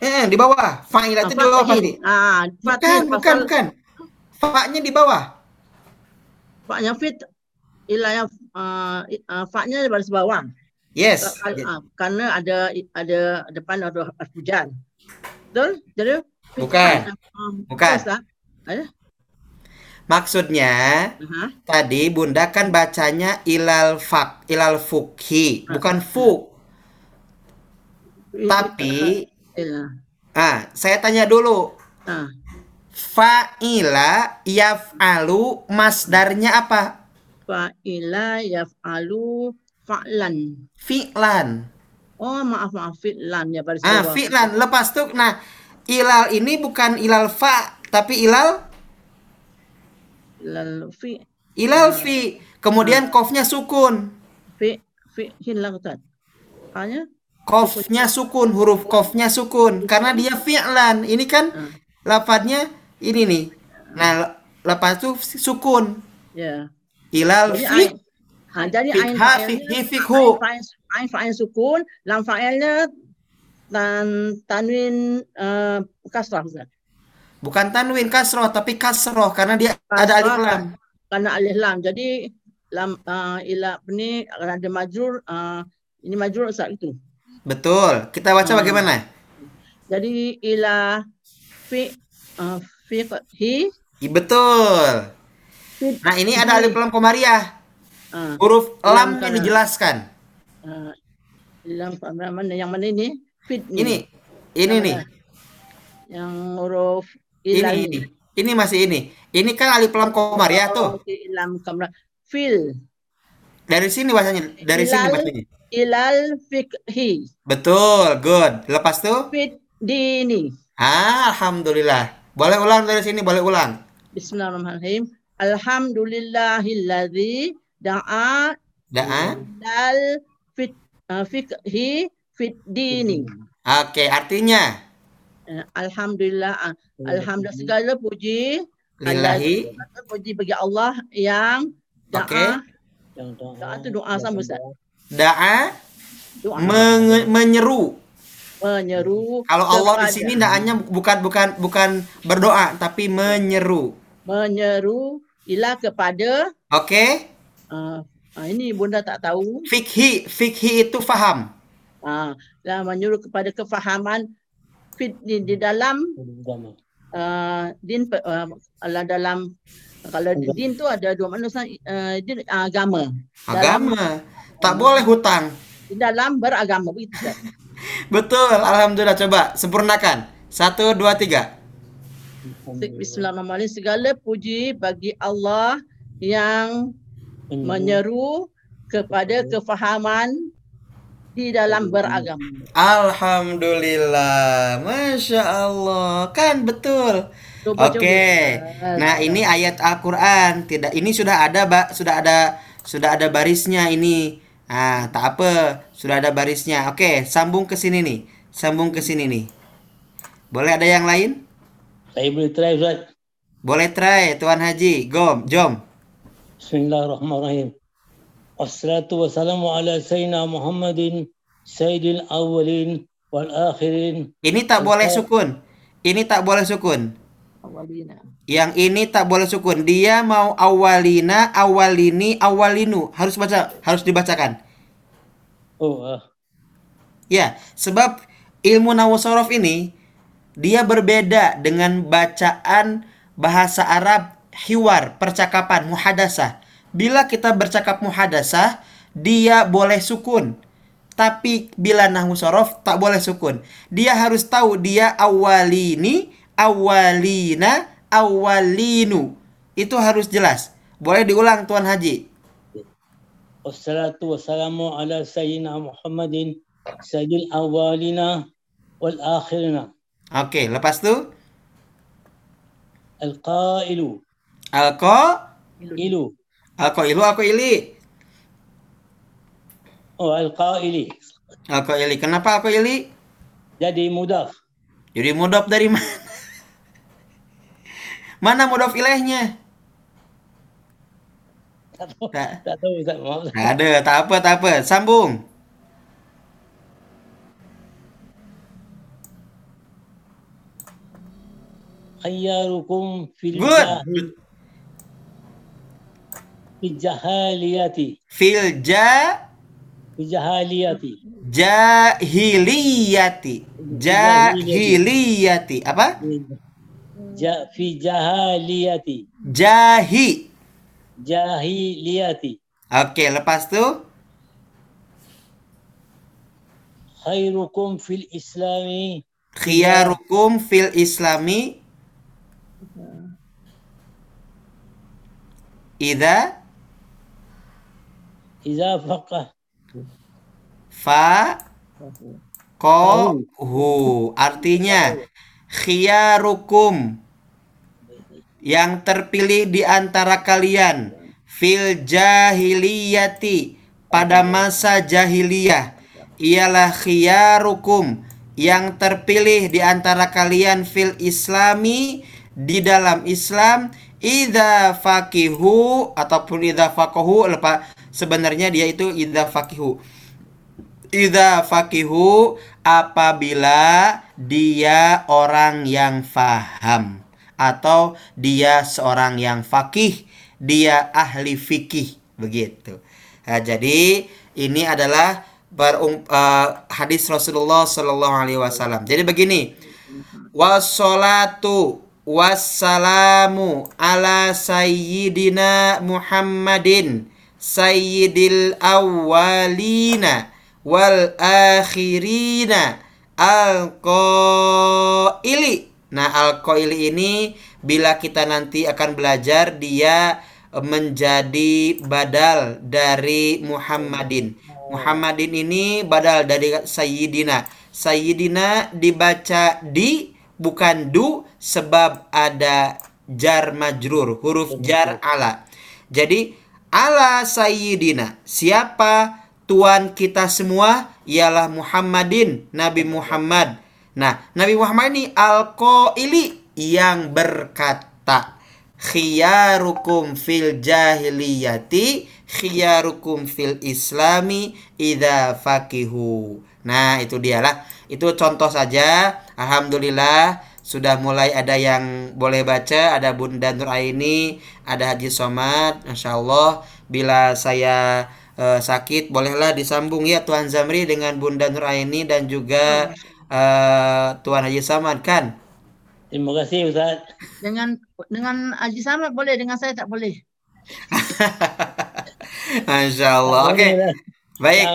Eh, di bawah. Fa'ila itu di bawah pasti. Ah, Bukan, bukan, bukan. Fa-nya di bawah. fa-nya fit ila ya ah, i- ah, fa-nya di baris bawah. Yes. Ah, karena ada ada depan ada hujan. Betul? Jadi Bukan. ah, Bukan. Maksudnya Aha. tadi Bunda kan bacanya ilal fak, ilal fukhi, bukan fuk. Tapi Iya. ah, saya tanya dulu. Ah, Fa'ila yaf'alu masdarnya apa? fa'ila yaf'alu fa'lan. Fi'lan. Oh, maaf maaf fi'lan ya baris Ah, bawah. fi'lan. Lepas tuh nah ilal ini bukan ilal fa tapi ilal Lal fi ilal fi. Kemudian kofnya sukun. fi fi hilang Ustaz. Hanya Kofnya sukun, huruf kofnya sukun karena dia fi'lan. Ini kan Ah. lafadznya ini nih. Nah, le- lepas itu sukun. ya. Ilal Jadi fi jadi ain fikhi fikhu. Ain fa'il sukun, lam fa'ilnya dan tanwin eh, kasrah. Bukan tanwin kasroh tapi kasroh karena dia ada alif Kasrah lam. Karena alif lam. Jadi lam uh, ila ini ada majrur uh, ini majrur Ustaz itu. Betul. Kita baca Hmm. bagaimana? Jadi ila fi uh, fi hi I, betul. Nah, ini ada alif lam komariah. uh, Huruf Lam yang dijelaskan. Uh, lam mana yang mana ini? Fit Ini ini Yang nih. Yang huruf Ini ilah ini. Ini masih ini. Ini kan alif lam komariah tuh. Oh, ilam kamra. Fil Dari sini bacanya. Dari sini Ilal. bacanya. ilal fikhi Betul, good. Lepas tuh? fit dini. Ah, alhamdulillah. Boleh ulang dari sini, boleh ulang. Bismillahirrahmanirrahim. Alhamdulillahilladzi da'a Daa. lal fit uh, fikhi fit dini. Oke, artinya Uh, Alhamdulillah. uh, Alhamdulillah segala puji lillahi. puji bagi Allah yang Oke. Yang doa. Doa tu doa sama Ustaz. Doa menyeru. menyeru Kalau Allah di sini daanya bukan bukan bukan berdoa tapi menyeru. menyeru ila kepada Oke? uh, uh, ini bunda tak tahu Fikhi, fikhi itu faham. uh, dan menyuruh kepada kefahaman fit di, di dalam uh, din uh, ala dalam kalau di din tu ada dua makna Ustaz. uh, din, uh, agama dalam, Agama. Tak boleh hutang. di dalam beragama begitu. [LAUGHS] Betul, alhamdulillah. Coba sempurnakan. Satu, dua, tiga. Bismillahirrahmanirrahim segala puji bagi Allah yang menyeru kepada kefahaman di dalam beragama. Alhamdulillah, masya Allah, kan betul. Oke, coba. nah ini ayat Al-Quran. Tidak, ini sudah ada, Mbak, sudah ada, sudah ada barisnya ini. Nah, tak apa, sudah ada barisnya. Oke, sambung ke sini nih, sambung ke sini nih. Boleh ada yang lain? Saya boleh try Ustaz. Boleh try, Tuan Haji. Gom, jom. Bismillahirrahmanirrahim. Wassalatu wassalamu ala Sayyidina Muhammadin Sayyidil awalin wal akhirin. Ini tak boleh sukun. Ini tak boleh sukun. Awalina. Yang ini tak boleh sukun. Dia mau awalina, awalini, awalinu. Harus baca, harus dibacakan. Oh, ah. Ya, sebab ilmu nawasorof ini dia berbeda dengan bacaan bahasa Arab hiwar, percakapan, muhadasah. Bila kita bercakap muhadasah, dia boleh sukun. Tapi bila nahwu sorof tak boleh sukun. Dia harus tahu dia awalini, awalina, awalinu. Itu harus jelas. Boleh diulang Tuan Haji. Wassalatu wassalamu ala Sayyidina Muhammadin Sayyidil awalina wal akhirina. Oke, lepas tu Al-qailu. Alko, Ilu. alko ilu, alko ili. Oh, al-qaili. Alko ili. Kenapa alko ili? Jadi mudaf. Jadi mudaf dari mana? Mana mudaf ilaihnya? Tak tahu, Tak, tak tahu tak ada, tak apa, tak apa. Sambung. Khayyarukum fil Good. Fil jahaliyati. Fil ja Fil jahaliyati. jahiliyati. Jahiliyati. Apa? Ja, fi jahaliyati. Jahi. Jahiliyati. Oke, lepas tu Khairukum fil islami. khiyarukum fil islami idza Iza faqah. fa Kohu artinya khiyarukum. Yang terpilih di antara kalian. Fil jahiliyati. Pada masa jahiliyah. Ialah khiyarukum. Yang terpilih di antara kalian fil islami. Di dalam Islam idza fakihu ataupun idza faqahu lepas sebenarnya dia itu idza fakihu Idza fakihu apabila dia orang yang faham. atau dia seorang yang fakih, dia ahli fikih begitu. Nah, jadi ini adalah berung- eh, hadis Rasulullah Shallallahu Alaihi Wasallam. Jadi begini, wassalatu wassalamu ala sayyidina Muhammadin sayyidil awwalina wal akhirina al qaili. Nah, al qaili ini bila kita nanti akan belajar dia menjadi badal dari Muhammadin. Muhammadin ini badal dari sayyidina. Sayyidina dibaca di bukan du sebab ada jar majrur, huruf jar ala. Jadi ala sayyidina. Siapa tuan kita semua ialah Muhammadin, Nabi Muhammad. Nah, Nabi Muhammad ini al-qaili yang berkata khiyarukum fil jahiliyati khiyarukum fil islami idza faqihu. Nah, itu dialah. Itu contoh saja. Alhamdulillah sudah mulai ada yang boleh baca, ada Bunda Nur Aini, ada Haji Somad, Masya Allah. Bila saya eh, sakit, bolehlah disambung ya Tuan Zamri dengan Bunda Nur Aini dan juga eh, Tuan Haji Somad kan? Terima kasih Ustaz. Dengan dengan Haji Samad boleh, dengan saya tak boleh. [LAUGHS] Masya Allah. Oke, lah. baik.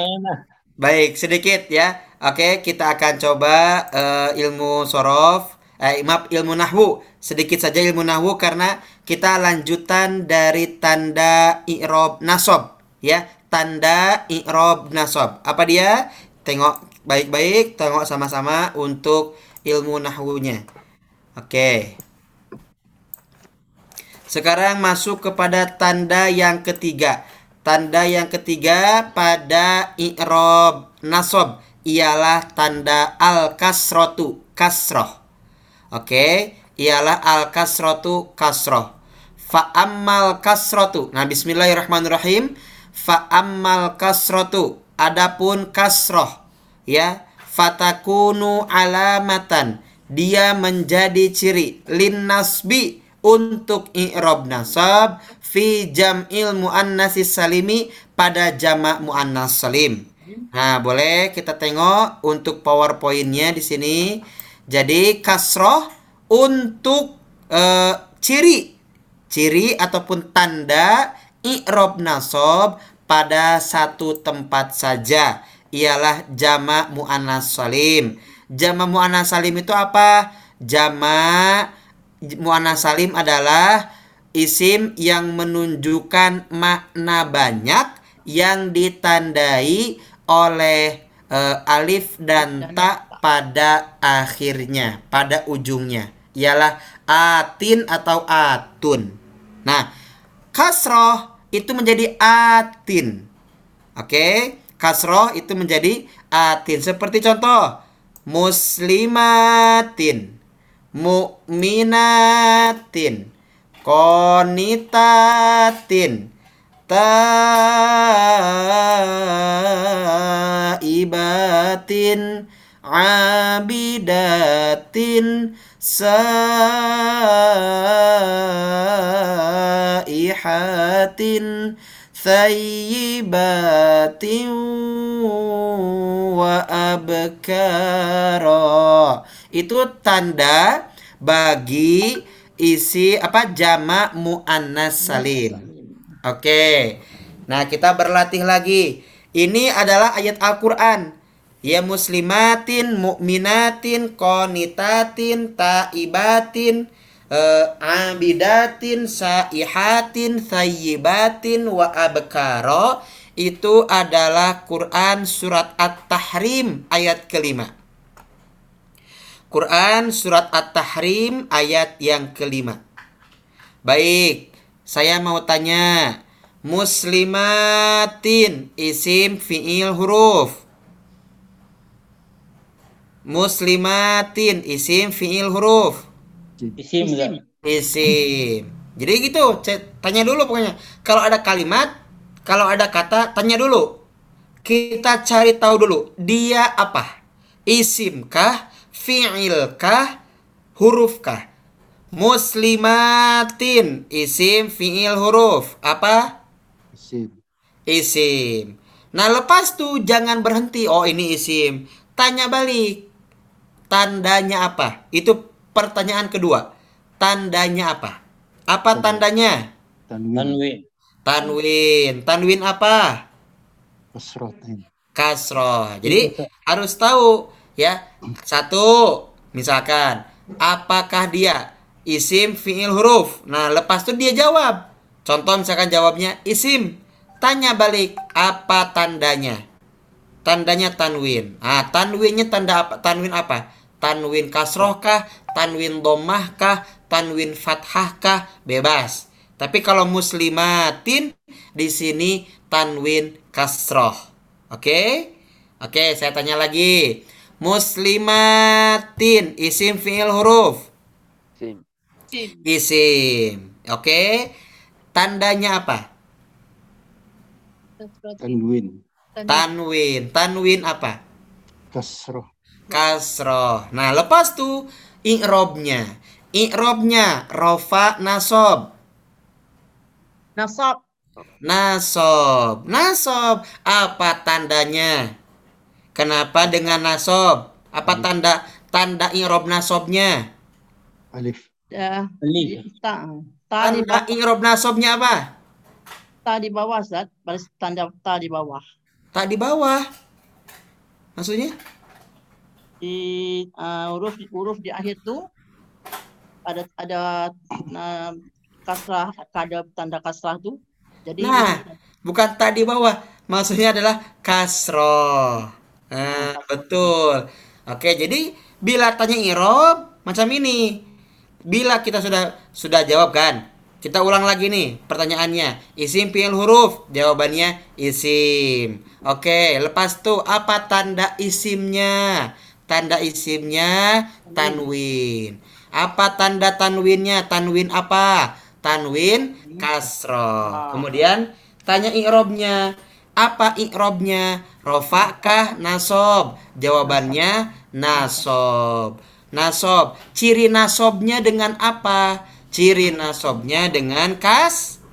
Baik, sedikit ya. Oke, kita akan coba eh, ilmu sorof, eh, maaf ilmu nahwu. Sedikit saja ilmu nahwu karena kita lanjutan dari tanda i'rob nasob, ya. Tanda i'rob nasob. Apa dia? Tengok baik-baik, tengok sama-sama untuk ilmu nahwunya. Oke. Sekarang masuk kepada tanda yang ketiga. Tanda yang ketiga pada i'rob nasob ialah tanda al kasrotu kasroh. Oke, ialah al kasrotu kasroh. Fa ammal kasrotu. Nah, Bismillahirrahmanirrahim. Fa ammal kasrotu. Adapun kasroh, ya, fatakunu alamatan. Dia menjadi ciri lin nasbi untuk i'rob nasab fi jam'il muannasis salimi pada jamak muannas salim. Nah, boleh kita tengok untuk PowerPoint-nya di sini. Jadi kasroh untuk eh, ciri ciri ataupun tanda i'rob nasab pada satu tempat saja ialah jamak muannas salim. Jamak muannas salim itu apa? Jamak muannas salim adalah isim yang menunjukkan makna banyak yang ditandai oleh eh, alif dan ta pada akhirnya, pada ujungnya. Ialah atin atau atun. Nah, kasroh itu menjadi atin. Oke, kasroh itu menjadi atin. Seperti contoh, muslimatin, mu'minatin, konitatin, taibatin, abidatin, saihatin, thayyibatin wa abkara. Itu tanda bagi isi apa jamak muannas salim. Oke. Nah, kita berlatih lagi. Ini adalah ayat Al-Qur'an. Ya muslimatin, mukminatin, konitatin, taibatin, eh, abidatin, saihatin, thayyibatin, wa abkara. Itu adalah Quran surat At-Tahrim ayat kelima. Quran surat At-Tahrim ayat yang kelima. Baik, saya mau tanya. Muslimatin isim fi'il huruf. Muslimatin isim fi'il huruf. Isim Ustaz. Isim. Jadi gitu, tanya dulu pokoknya. Kalau ada kalimat, kalau ada kata, tanya dulu. Kita cari tahu dulu, dia apa? Isim kah? Fi'il kah? Huruf kah? Muslimatin isim fiil huruf. Apa? Isim. Isim. Nah, lepas tuh jangan berhenti. Oh, ini isim. Tanya balik. Tandanya apa? Itu pertanyaan kedua. Tandanya apa? Apa tandanya? Tanwin. Tanwin. Tanwin. Tanwin apa? Kasratain. Kasroh. Jadi harus tahu ya. Satu, misalkan apakah dia isim fiil huruf. Nah, lepas itu dia jawab. Contoh misalkan jawabnya isim. Tanya balik, apa tandanya? Tandanya tanwin. Ah, tanwinnya tanda apa? Tanwin apa? Tanwin kasroh kah? Tanwin domah kah? Tanwin fathah kah? Bebas. Tapi kalau muslimatin di sini tanwin kasroh. Oke? Oke, saya tanya lagi. Muslimatin isim fiil huruf. Sim. Isim. Oke. Tandanya apa? Tanwin. Tanwin. Tanwin apa? Kasroh. Kasroh. Nah, lepas tuh i'robnya. I'robnya rofa nasob. Nasab. Nasob. Nasob. Apa tandanya? Kenapa dengan nasob? Apa tanda tanda i'rob nasobnya? Alif. Ya, Alif. ta, ta di Tanda bawah, i'rob nasobnya apa? ta di bawah, Zat. Baris tanda ta di bawah. Tak di bawah. Maksudnya? Di uh, huruf huruf di akhir tuh ada ada uh, kasrah, ada tanda kasrah tuh. Jadi Nah, bukan tak di bawah. Maksudnya adalah kasroh. Nah, betul. Oke, jadi bila tanya irob macam ini. Bila kita sudah sudah jawab kan? Kita ulang lagi nih pertanyaannya. Isim fiil huruf. Jawabannya isim. Oke, lepas tuh apa tanda isimnya? Tanda isimnya tanwin. Apa tanda tanwinnya? Tanwin apa? Tanwin kasroh. Kemudian tanya i'robnya. Apa i'robnya? Rofa kah nasob? Jawabannya nasob. Nasob. Ciri nasobnya dengan apa? Ciri nasobnya dengan kas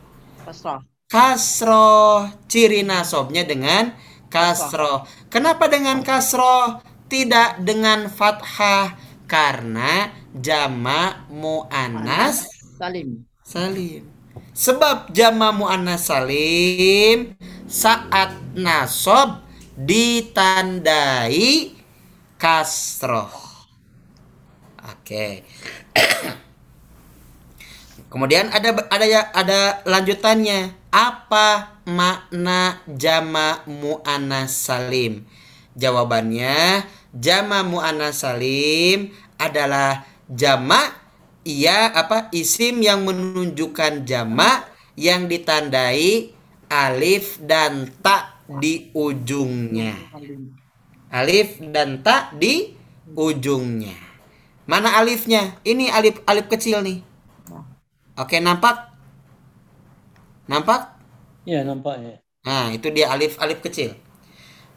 kasrah. kasroh. Ciri nasobnya dengan kasroh. Kenapa dengan kasroh? Tidak dengan fathah. Karena jama mu'annas Salim. salim. Sebab jama mu'annas salim saat nasob ditandai kasroh. Oke. Kemudian ada ada ya- ada lanjutannya. Apa makna jama muannas salim? Jawabannya jama muannas salim adalah jama ia apa isim yang menunjukkan jama yang ditandai alif dan ta di ujungnya. Alif dan ta di ujungnya. Mana alifnya? Ini alif alif kecil nih. Oke, nampak? Nampak? Ya, nampak ya. Nah, itu dia alif alif kecil.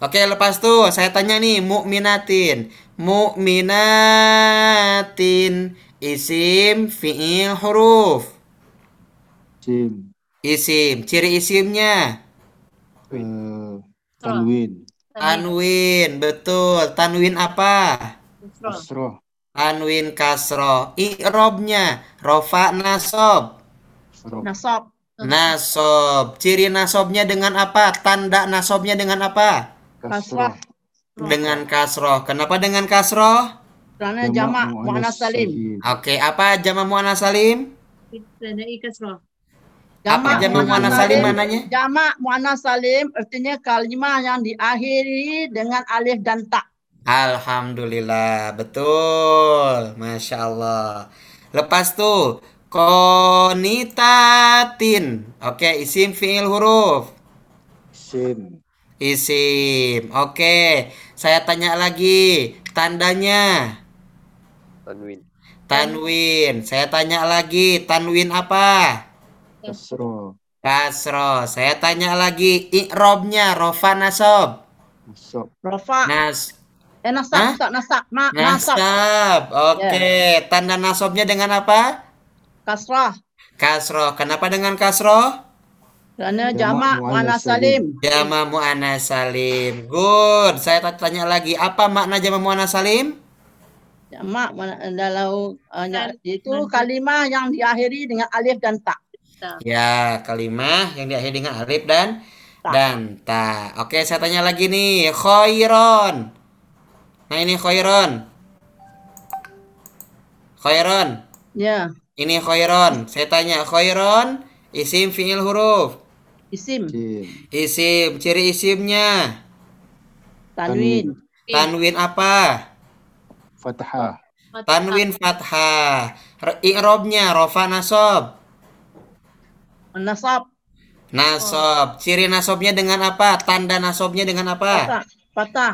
Oke, lepas tuh saya tanya nih, mukminatin. Mukminatin isim fiil huruf. Sim. Isim, ciri isimnya Eh, tanwin. tanwin, betul. Tanwin apa? Kasroh. Tanwin kasroh. I'robnya rofa nasob. Nasab. Nasob. Ciri nasobnya dengan apa? Tanda nasobnya dengan apa? Kasroh. Dengan kasroh. Kenapa dengan kasroh? Karena jamak muannas salim. Oke, apa jama muannas salim? Tandai kasrah. Apa jama muannas salim mananya? Jamak muannas salim artinya kalimah yang diakhiri dengan alif dan ta. Alhamdulillah, betul. Masya Allah. Lepas tuh, konitatin. Oke, isim fiil huruf. Sim. Isim. Oke, saya tanya lagi. Tandanya Tanwin. tanwin. Saya tanya lagi, tanwin apa? Kasroh. Kasroh. Saya tanya lagi, i'robnya rofa nasob. Nasab. Rafa. Nas Eh nasab, Hah? tak nasab. Ma, nasab. nasab. Oke, tanda nasobnya dengan apa? kasrah. Kasroh. Kenapa dengan kasroh? Jamak jamak muannas muannas salim. Jama mu'annas salim. Good. Saya ta- tanya lagi, apa makna jama mu'annas salim? Jamak dalam uh, itu kalimah yang diakhiri dengan alif dan ta. Ya, kalimah yang diakhiri dengan alif dan Ta. dan ta. Oke, saya tanya lagi nih, khairon. Nah, ini khairon. Khairon. Ya, Ini khairon. Saya tanya, khairon isim fi'il huruf. isim. Isim, ciri isimnya. tanwin. Tanwin apa? Fathah. Tanwin fathah. I'robnya rofa nasob. Nasab Nasob. Ciri nasobnya dengan apa? Tanda nasobnya dengan apa? patah. Patah.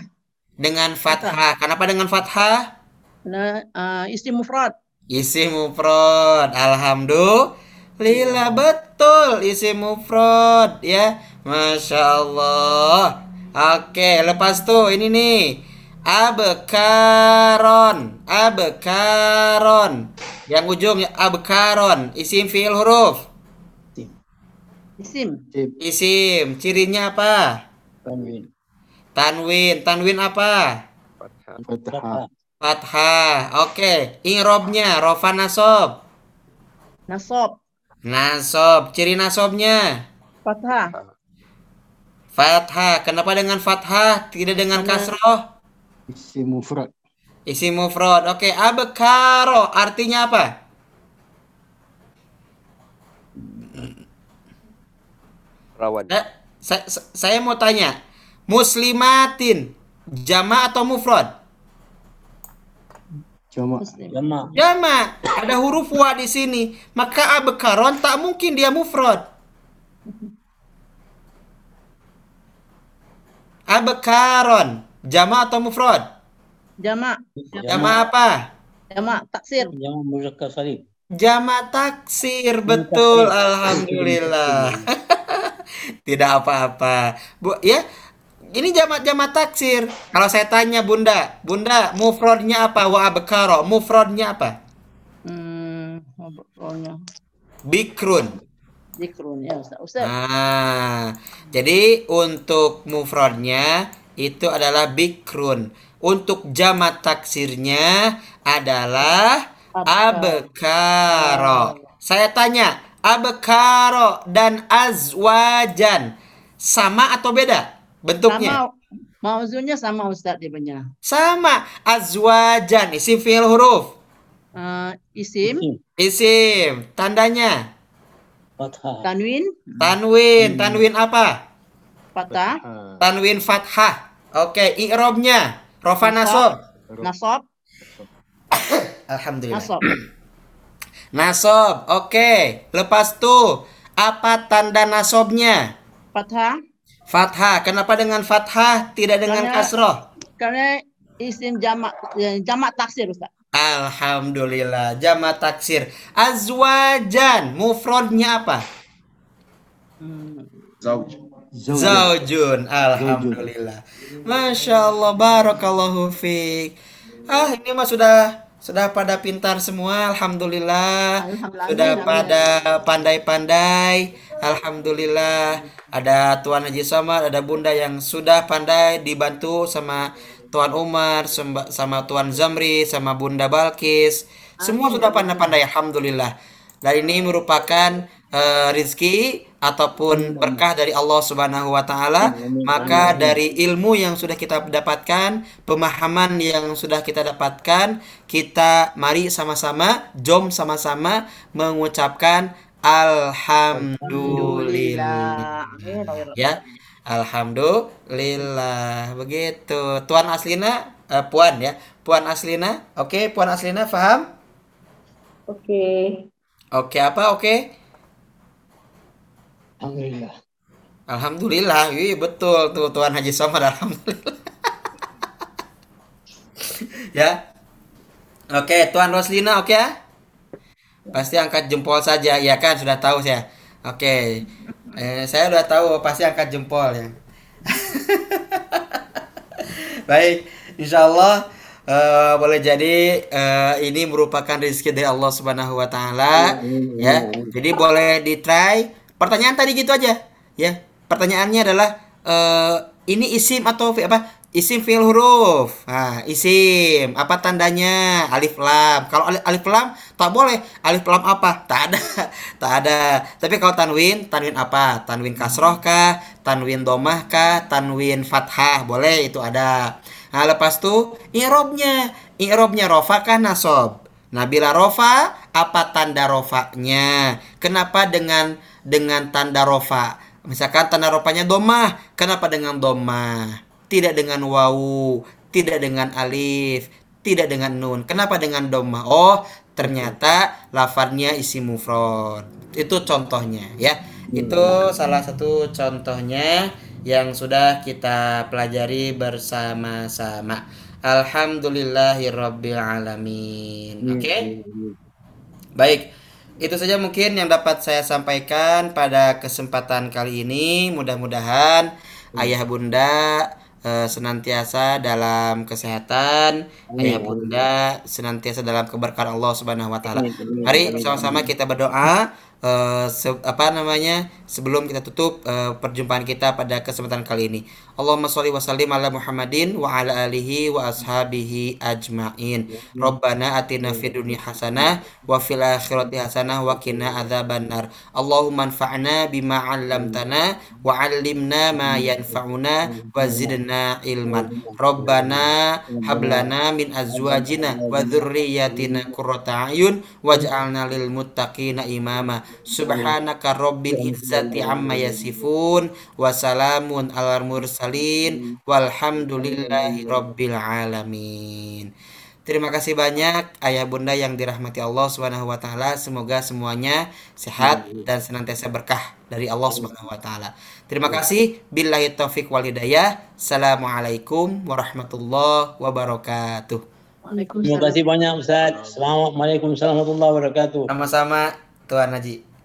Dengan fathah. Kenapa dengan fathah? Nah, uh, isim mufrad. Isim mufrad. Alhamdulillah betul isim mufrad ya. Masya Allah. Oke, lepas tuh ini nih. Abkaron. Abkaron. Yang ujung ya abkaron. Isim fiil huruf. Isim. Isim. Cirinya apa? Tanwin. Tanwin. Tanwin apa? Fathah. Fathah. Fathah. Oke. I'robnya rofa nasob. nasab Nasob. Ciri nasobnya. patah. Fathah. Kenapa dengan fathah? Tidak dengan Karena- kasroh? Isim mufrad. Isim mufrad. Oke. Abkaro. Artinya apa? Rawan. Eh, sa- sa- saya mau tanya. Muslimatin. Jama atau mufrad? Jamak. Jama. Ada huruf wa di sini. Maka abkaron tak mungkin dia mufrad. Abkaron. Jama atau mufrad? Jamak. Jama apa? Jamak taksir. Jamak muzakkar salim. Jama taksir betul alhamdulillah. [LAUGHS] Tidak apa-apa. Bu ya. Ini jama jama taksir. Kalau saya tanya Bunda, Bunda mufradnya apa? Wa abkaro. Mufradnya apa? Hmm? Bikrun. Zikrun ya Ustaz. Ustaz. Ah, jadi untuk mufradnya itu adalah bikrun. Untuk jama taksirnya adalah abkaro. Saya tanya, abkaro dan azwajan sama atau beda bentuknya? Sama mauzunnya sama Ustaz dia punya. Sama. Azwajan isim fi'il huruf. Uh, isim Isim. Tandanya Fathah. tanwin tanwin. Tanwin apa? patah Ah. Tanwin fathah. Oke, i'robnya rofa Nasab. nasob. nasab [COUGHS] Alhamdulillah. nasab [COUGHS] Nasob. Oke. Lepas tuh apa tanda nasobnya? patah Fathah. Kenapa dengan fathah tidak dengan Karena- kasroh? karena isim jamak eh, jamak taksir Ustaz. Alhamdulillah. Jama taksir. Azwajan. Mufrodnya apa? Hmm. Zauj. Zawj. Zaujun. Alhamdulillah. Masya Allah. Barakallahu fiik. Ah ini mah sudah sudah pada pintar semua. Alhamdulillah. Alhamdulillah. Sudah pada pandai-pandai. Alhamdulillah. Ada Tuan Haji Samad, ada Bunda yang sudah pandai dibantu sama Tuan Umar, sama Tuan Zamri, sama Bunda Balkis. Semua sudah pandai-pandai. Alhamdulillah. Dan ini merupakan eh, rizki ataupun berkah dari Allah Subhanahu wa taala. Maka dari ilmu yang sudah kita dapatkan, pemahaman yang sudah kita dapatkan, kita mari sama-sama jom sama-sama mengucapkan alhamdulillah. Ya. Alhamdulillah. Begitu. Tuan Aslina eh, Puan ya. Puan Aslina. Oke, Puan Aslina paham? Oke. Oke apa? Oke. Alhamdulillah. Alhamdulillah, iya betul tuh Tuan Haji Somad alhamdulillah. [LAUGHS] ya. Oke, Tuan Roslina oke ya? Pasti angkat jempol saja, ya kan sudah tahu saya. Oke. Eh, saya sudah tahu pasti angkat jempol ya. [LAUGHS] Baik, insya Allah Eh, boleh jadi eh, ini merupakan rezeki dari Allah Subhanahu wa taala ya. Jadi boleh di try. Pertanyaan tadi gitu aja ya. Pertanyaannya adalah eh, ini isim atau apa? Isim fi'il huruf. Nah, isim apa tandanya? Alif lam. Kalau alif, alif lam tak boleh. Alif lam apa? Tak ada. [LAUGHS] tak ada. Tapi kalau tanwin, tanwin apa? Tanwin kasroh kah? Tanwin domah kah? Tanwin fathah. Boleh itu ada. Nah, lepas tuh i'robnya. I'robnya rofa kah nasob? Nah, bila rofa, apa tanda rofanya? Kenapa dengan dengan tanda rofa? Misalkan tanda rofanya domah. Kenapa dengan domah? Tidak dengan wawu, tidak dengan alif, tidak dengan nun. Kenapa dengan domah? Oh, ternyata lafadznya isi mufrad. Itu contohnya ya. Itu salah satu contohnya yang sudah kita pelajari bersama-sama. Alhamdulillahirabbil alamin. Oke? Baik. Itu saja mungkin yang dapat saya sampaikan pada kesempatan kali ini. Mudah-mudahan ayah bunda eh, senantiasa dalam kesehatan, ayah bunda senantiasa dalam keberkahan Allah Subhanahu wa taala. Mari sama-sama kita berdoa eh, se- apa namanya? Sebelum kita tutup eh, perjumpaan kita pada kesempatan kali ini. Allahumma sholli wa sallim ala Muhammadin wa ala alihi wa ashabihi ajmain. Rabbana atina fid dunya hasanah wa fil akhirati hasanah wa qina adzabannar. Allahumma anfa'na bima 'allamtana wa 'allimna ma yanfa'una wa zidna ilman. Rabbana hab lana min azwajina wa dzurriyyatina qurrata a'yun waj'alna lil muttaqina imama. Subhanaka rabbil izzati amma yasifun wa salamun alal mursalin walhamdulillahi rabbil alamin. Terima kasih banyak ayah bunda yang dirahmati Allah Subhanahu wa taala. Semoga semuanya sehat dan senantiasa berkah dari Allah Subhanahu wa taala. Terima kasih. Billahi taufik wal hidayah. Assalamualaikum warahmatullahi wabarakatuh. Terima kasih banyak Ustaz. Assalamualaikum warahmatullahi wabarakatuh. Sama-sama Tuan Haji.